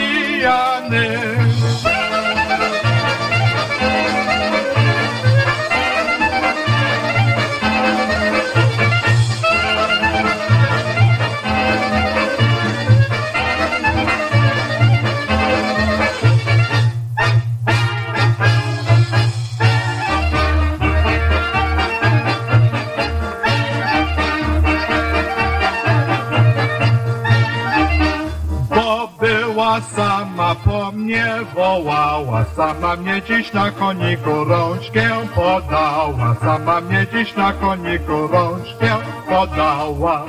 Sama mnie dziś na koniku rączkę podała, sama mnie dziś na koniku rączkę podała.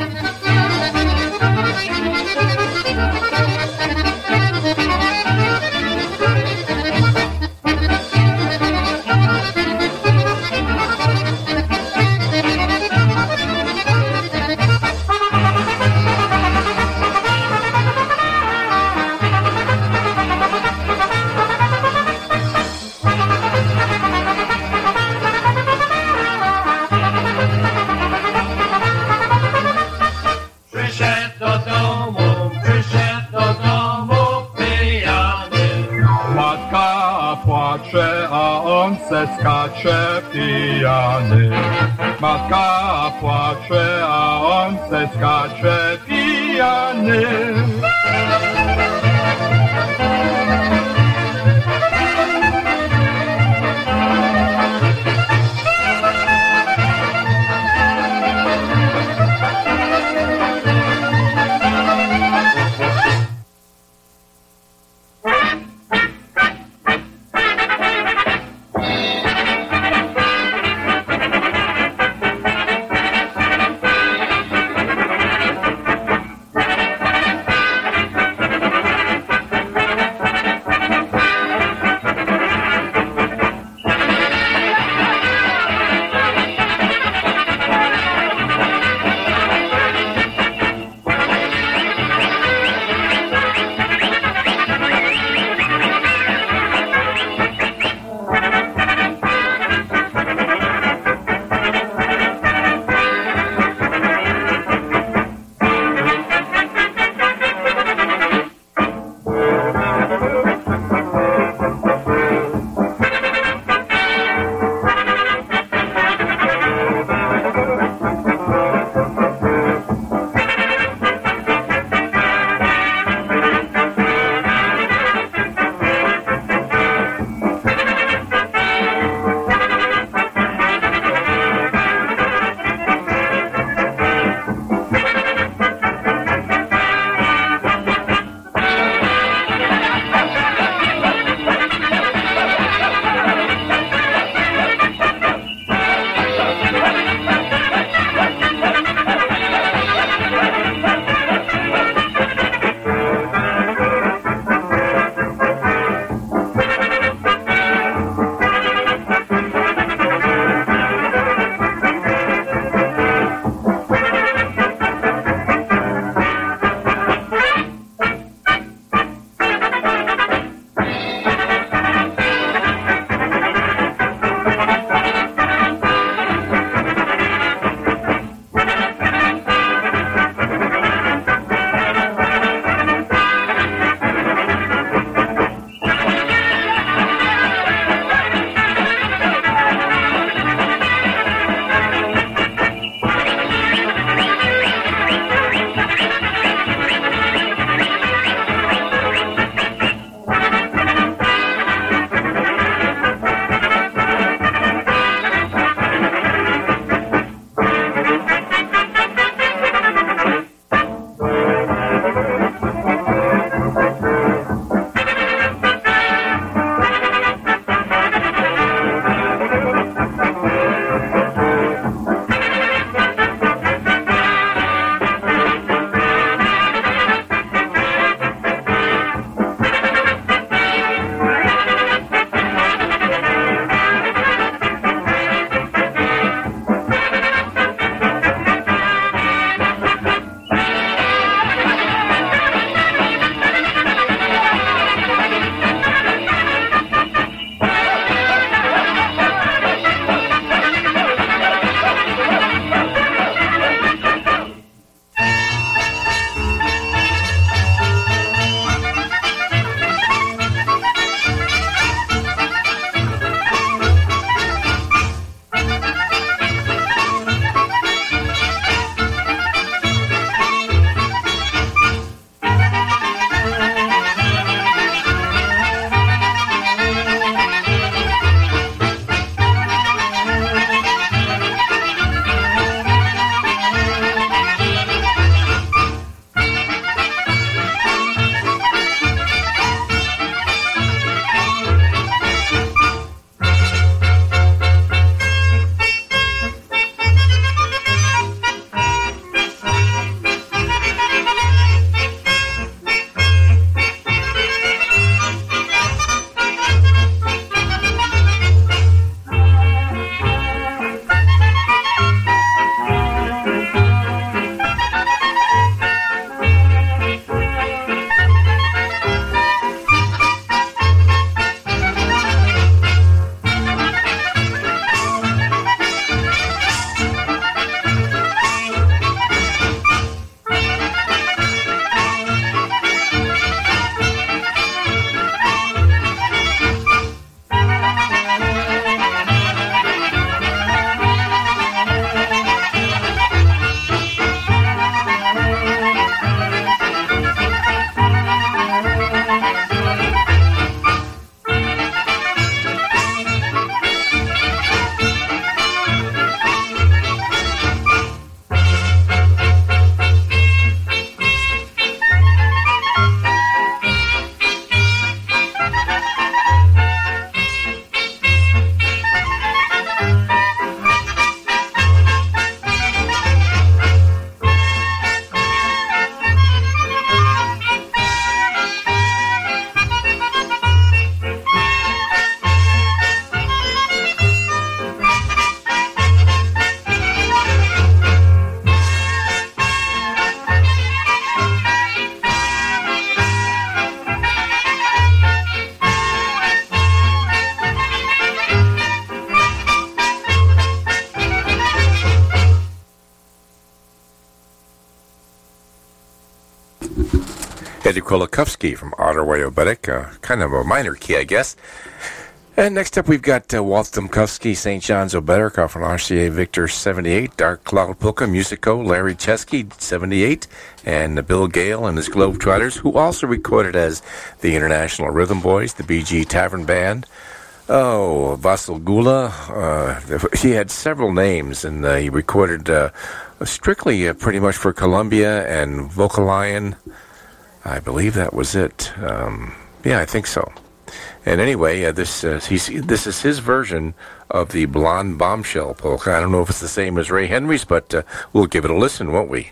Kolakovsky from Otterway Oberek, uh, kind of a minor key, I guess. And next up, we've got uh, Walt Domkowski, St. John's Oberek off an RCA Victor 78, Dark Cloud Polka, Musico, Larry Chesky 78, and Bill Gale and his Globetrotters, who also recorded as the International Rhythm Boys, the BG Tavern Band. Oh, Vasil Gula. Uh, he had several names, and uh, he recorded uh, strictly uh, pretty much for Columbia and Vocalion. I believe that was it. Um, yeah, I think so. And anyway, uh, this uh, this is his version of the Blonde Bombshell polka. I don't know if it's the same as Ray Henry's, but uh, we'll give it a listen, won't we?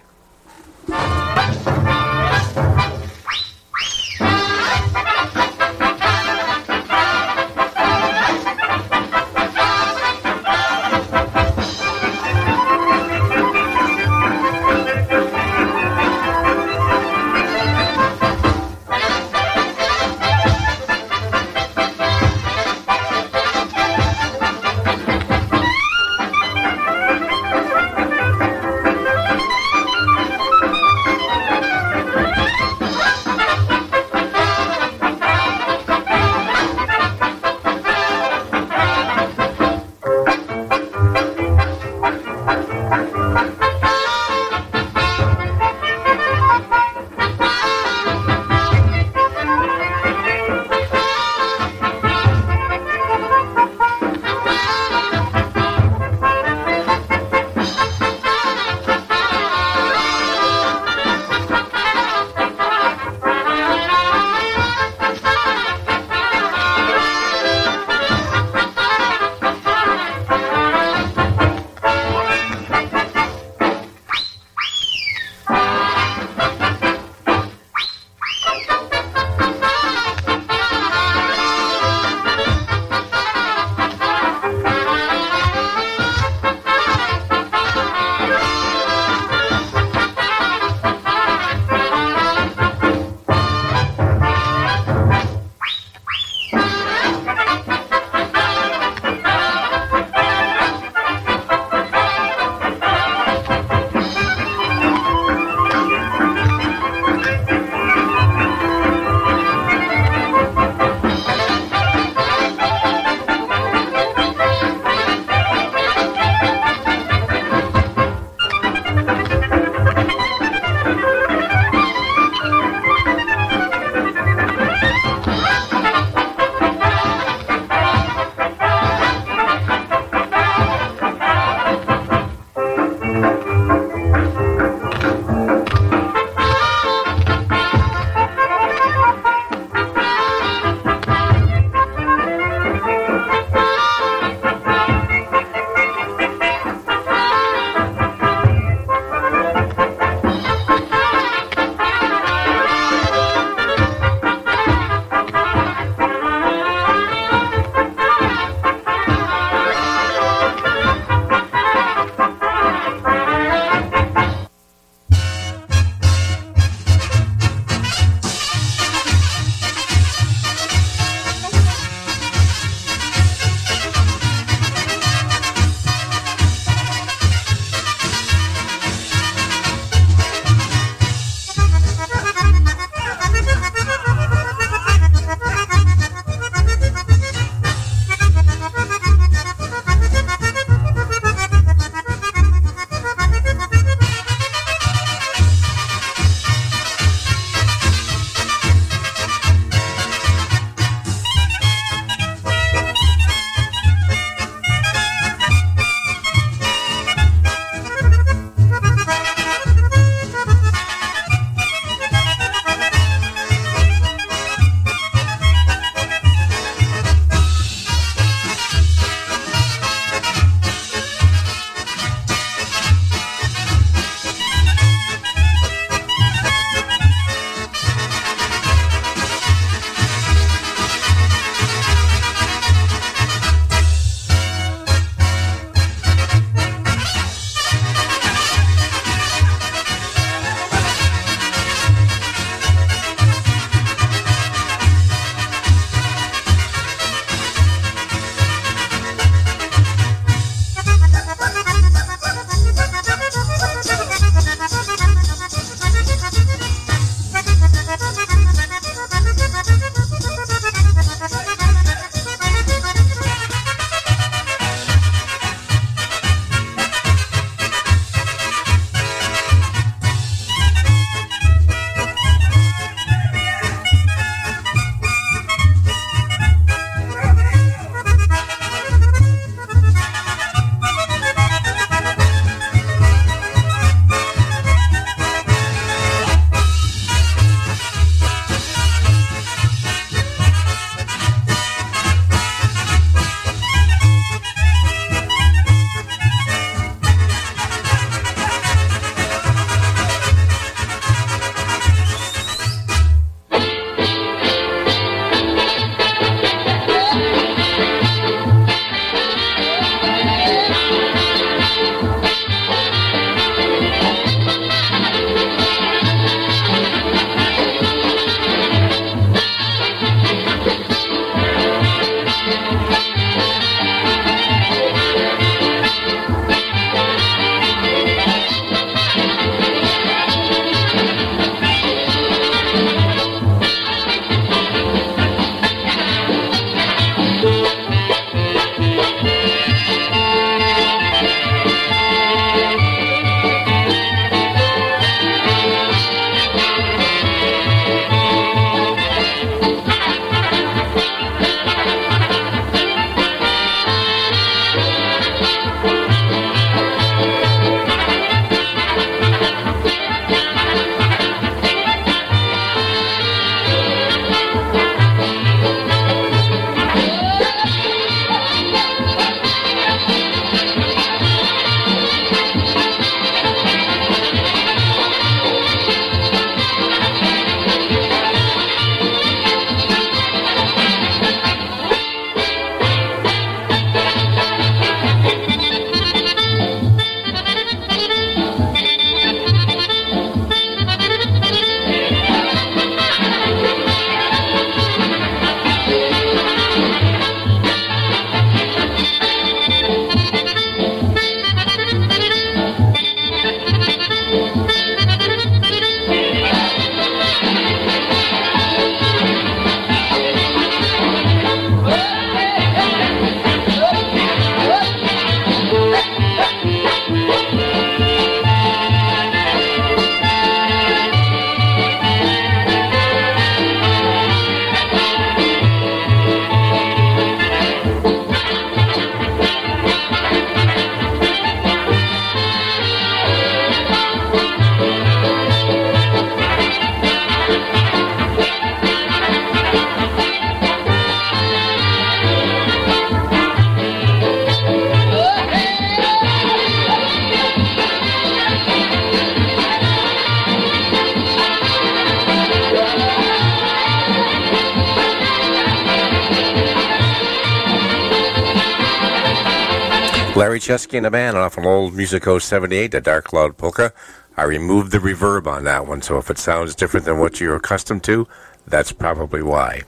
Chesky and the band off an old Musico 78, the Dark Cloud Polka. I removed the reverb on that one, so if it sounds different than what you're accustomed to, that's probably why.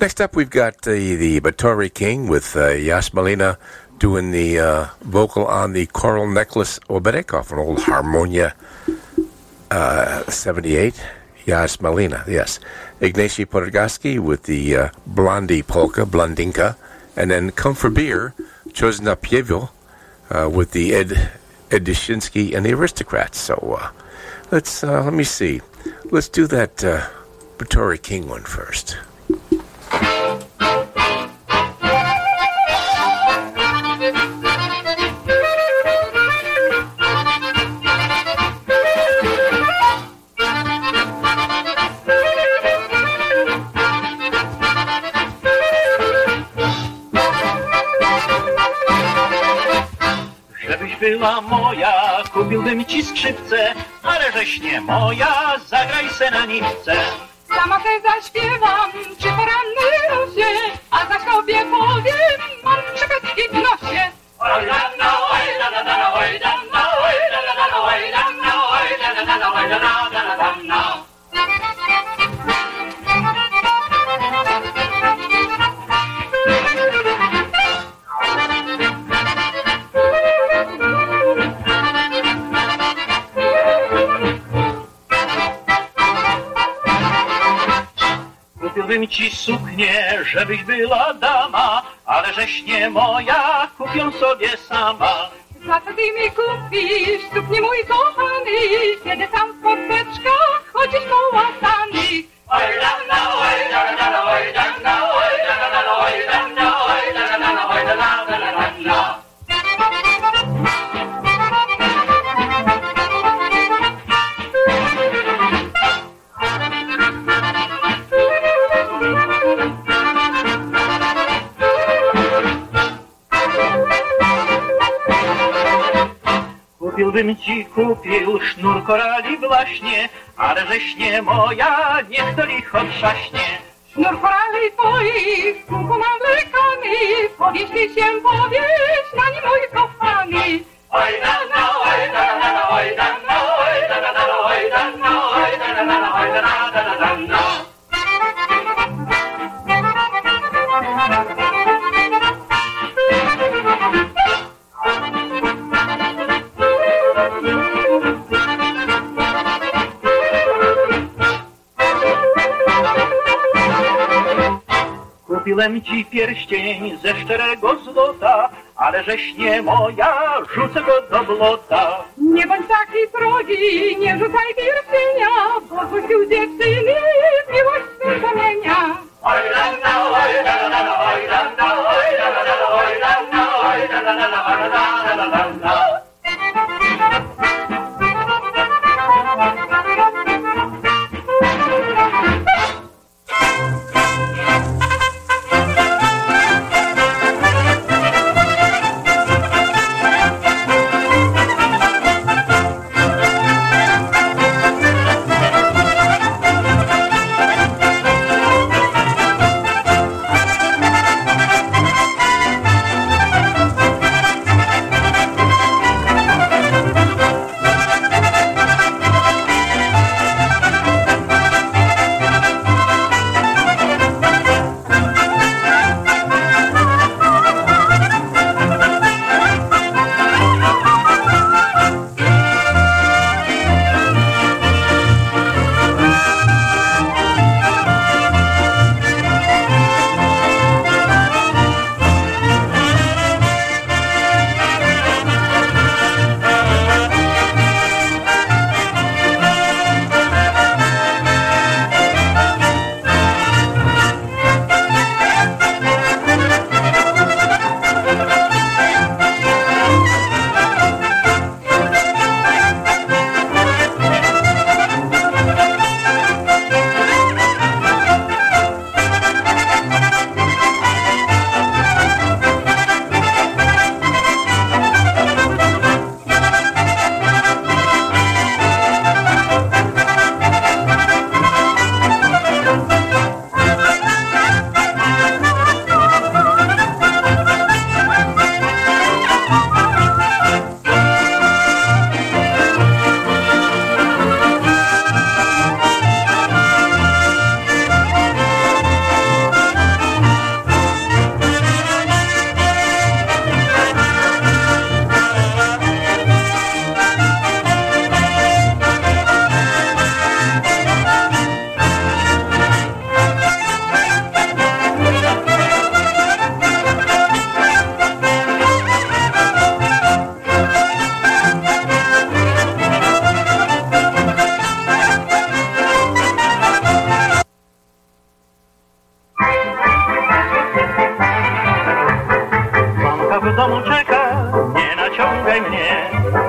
Next up, we've got the, the Batori King with uh, Yas Malina doing the uh, vocal on the Coral Necklace Oberek off an old Harmonia uh, 78. Yas Malina, yes. Ignacy Podgaski with the uh, Blondie Polka, Blondinka. And then Come for Beer, Chosna Pievil uh, with the Ed Edishinsky and the Aristocrats. So uh, let's, uh, let me see. Let's do that uh, Batori King one first. Była moja, kupiłbym ci skrzypce, ale żeś nie moja, zagraj se na nitce. Sama te zaśpiewam przy porannej rosie, a zaś tobie powiem, mam szepetki w nosie. La, no, la, Kupiłbym ci suknię, żebyś była dama, ale żeś nie moja, kupią sobie sama. Za co ty mi kupisz, suknię mój kochany, kiedy tam w porteczkach chodzisz kołasany. Oj, la, la, oj, la, la, oj, Kupiłbym ci kupił sznur korali właśnie, ale żeś nie moja, niech to licho trzaśnie. Sznur korali twoich, kółku mam lekany, powieś ty się powiesz, na nim mój kochany. Oj, la, la, Kupiłem ci pierścień ze szczerego złota, ale żeś nie moja, rzucę go do blota. Nie bądź taki srogi, nie rzucaj pierścienia,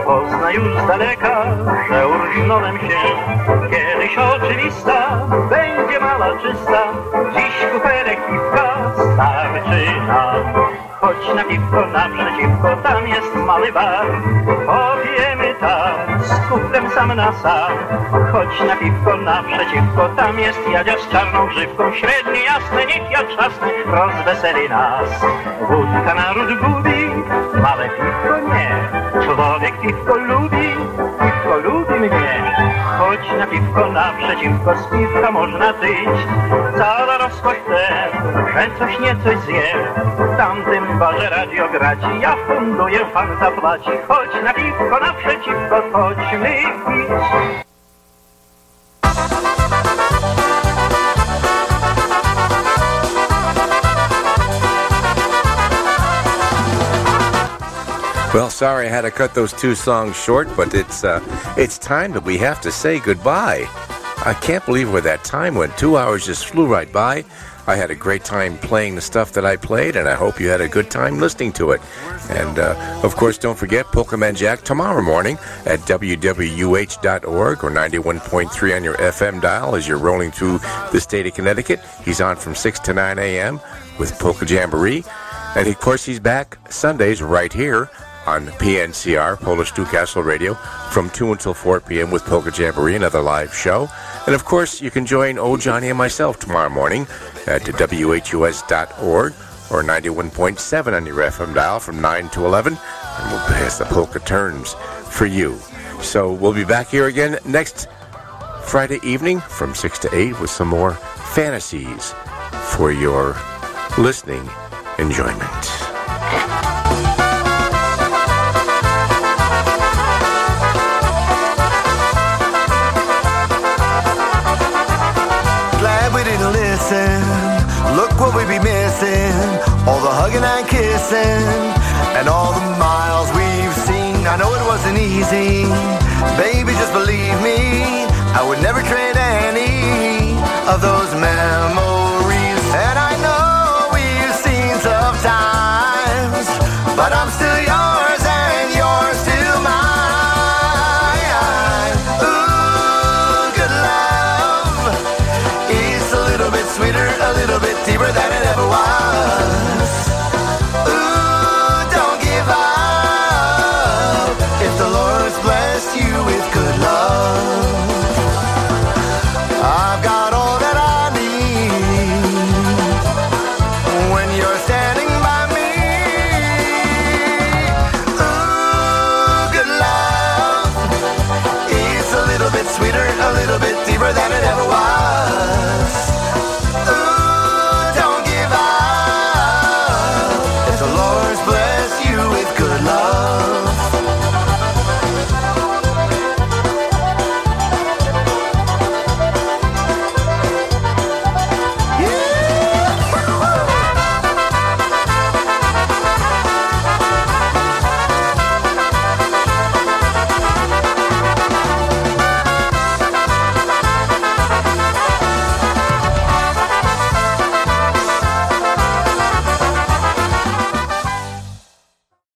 mnie. Poznaj już z daleka, że urżnąłem się. Kiedyś oczywista będzie mała czysta, dziś kuperek piwka starczy nam. Chodź na piwko naprzeciwko, tam jest mały bar. Popijemy tam z kuflem sam na sam. Chodź na piwko naprzeciwko, tam jest Jadzia z czarną grzywką. Średnie jasne, niech ja trzasnę, rozweseli nas. Wódka naród gubi, małe piwko nie. Człowiek piwko lubi, piwko lubi mnie. Chodź na piwko naprzeciwko, z piwka można tyć. Cała rozkosz ten, że coś nie coś zjem. W tamtym barze radio grać, ja funduję, pan zapłaci. Chodź na piwko naprzeciwko, chodźmy pić. Well, sorry I had to cut those two songs short, but it's uh, it's time that we have to say goodbye. I can't believe where that time went. Two hours just flew right by. I had a great time playing the stuff that I played, and I hope you had a good time listening to it. And uh, of course, don't forget Pokemon Jack tomorrow morning at wwuh.org or 91.3 on your FM dial as you're rolling through the state of Connecticut. He's on from 6 to 9 a.m. with Polka Jamboree. And of course, he's back Sundays right here on PNCR, Polish Newcastle Radio, from 2 until 4 p.m. with Polka Jamboree, another live show. And of course, you can join old Johnny and myself tomorrow morning at WHUS.org or 91.7 on your FM dial from 9 to 11. And we'll pass the polka turns for you. So we'll be back here again next Friday evening from 6 to 8 with some more fantasies for your listening enjoyment. What we be missing. All the hugging and kissing. And all the miles we've seen. I know it wasn't easy. Baby, just believe me. I would never trade any of those memories.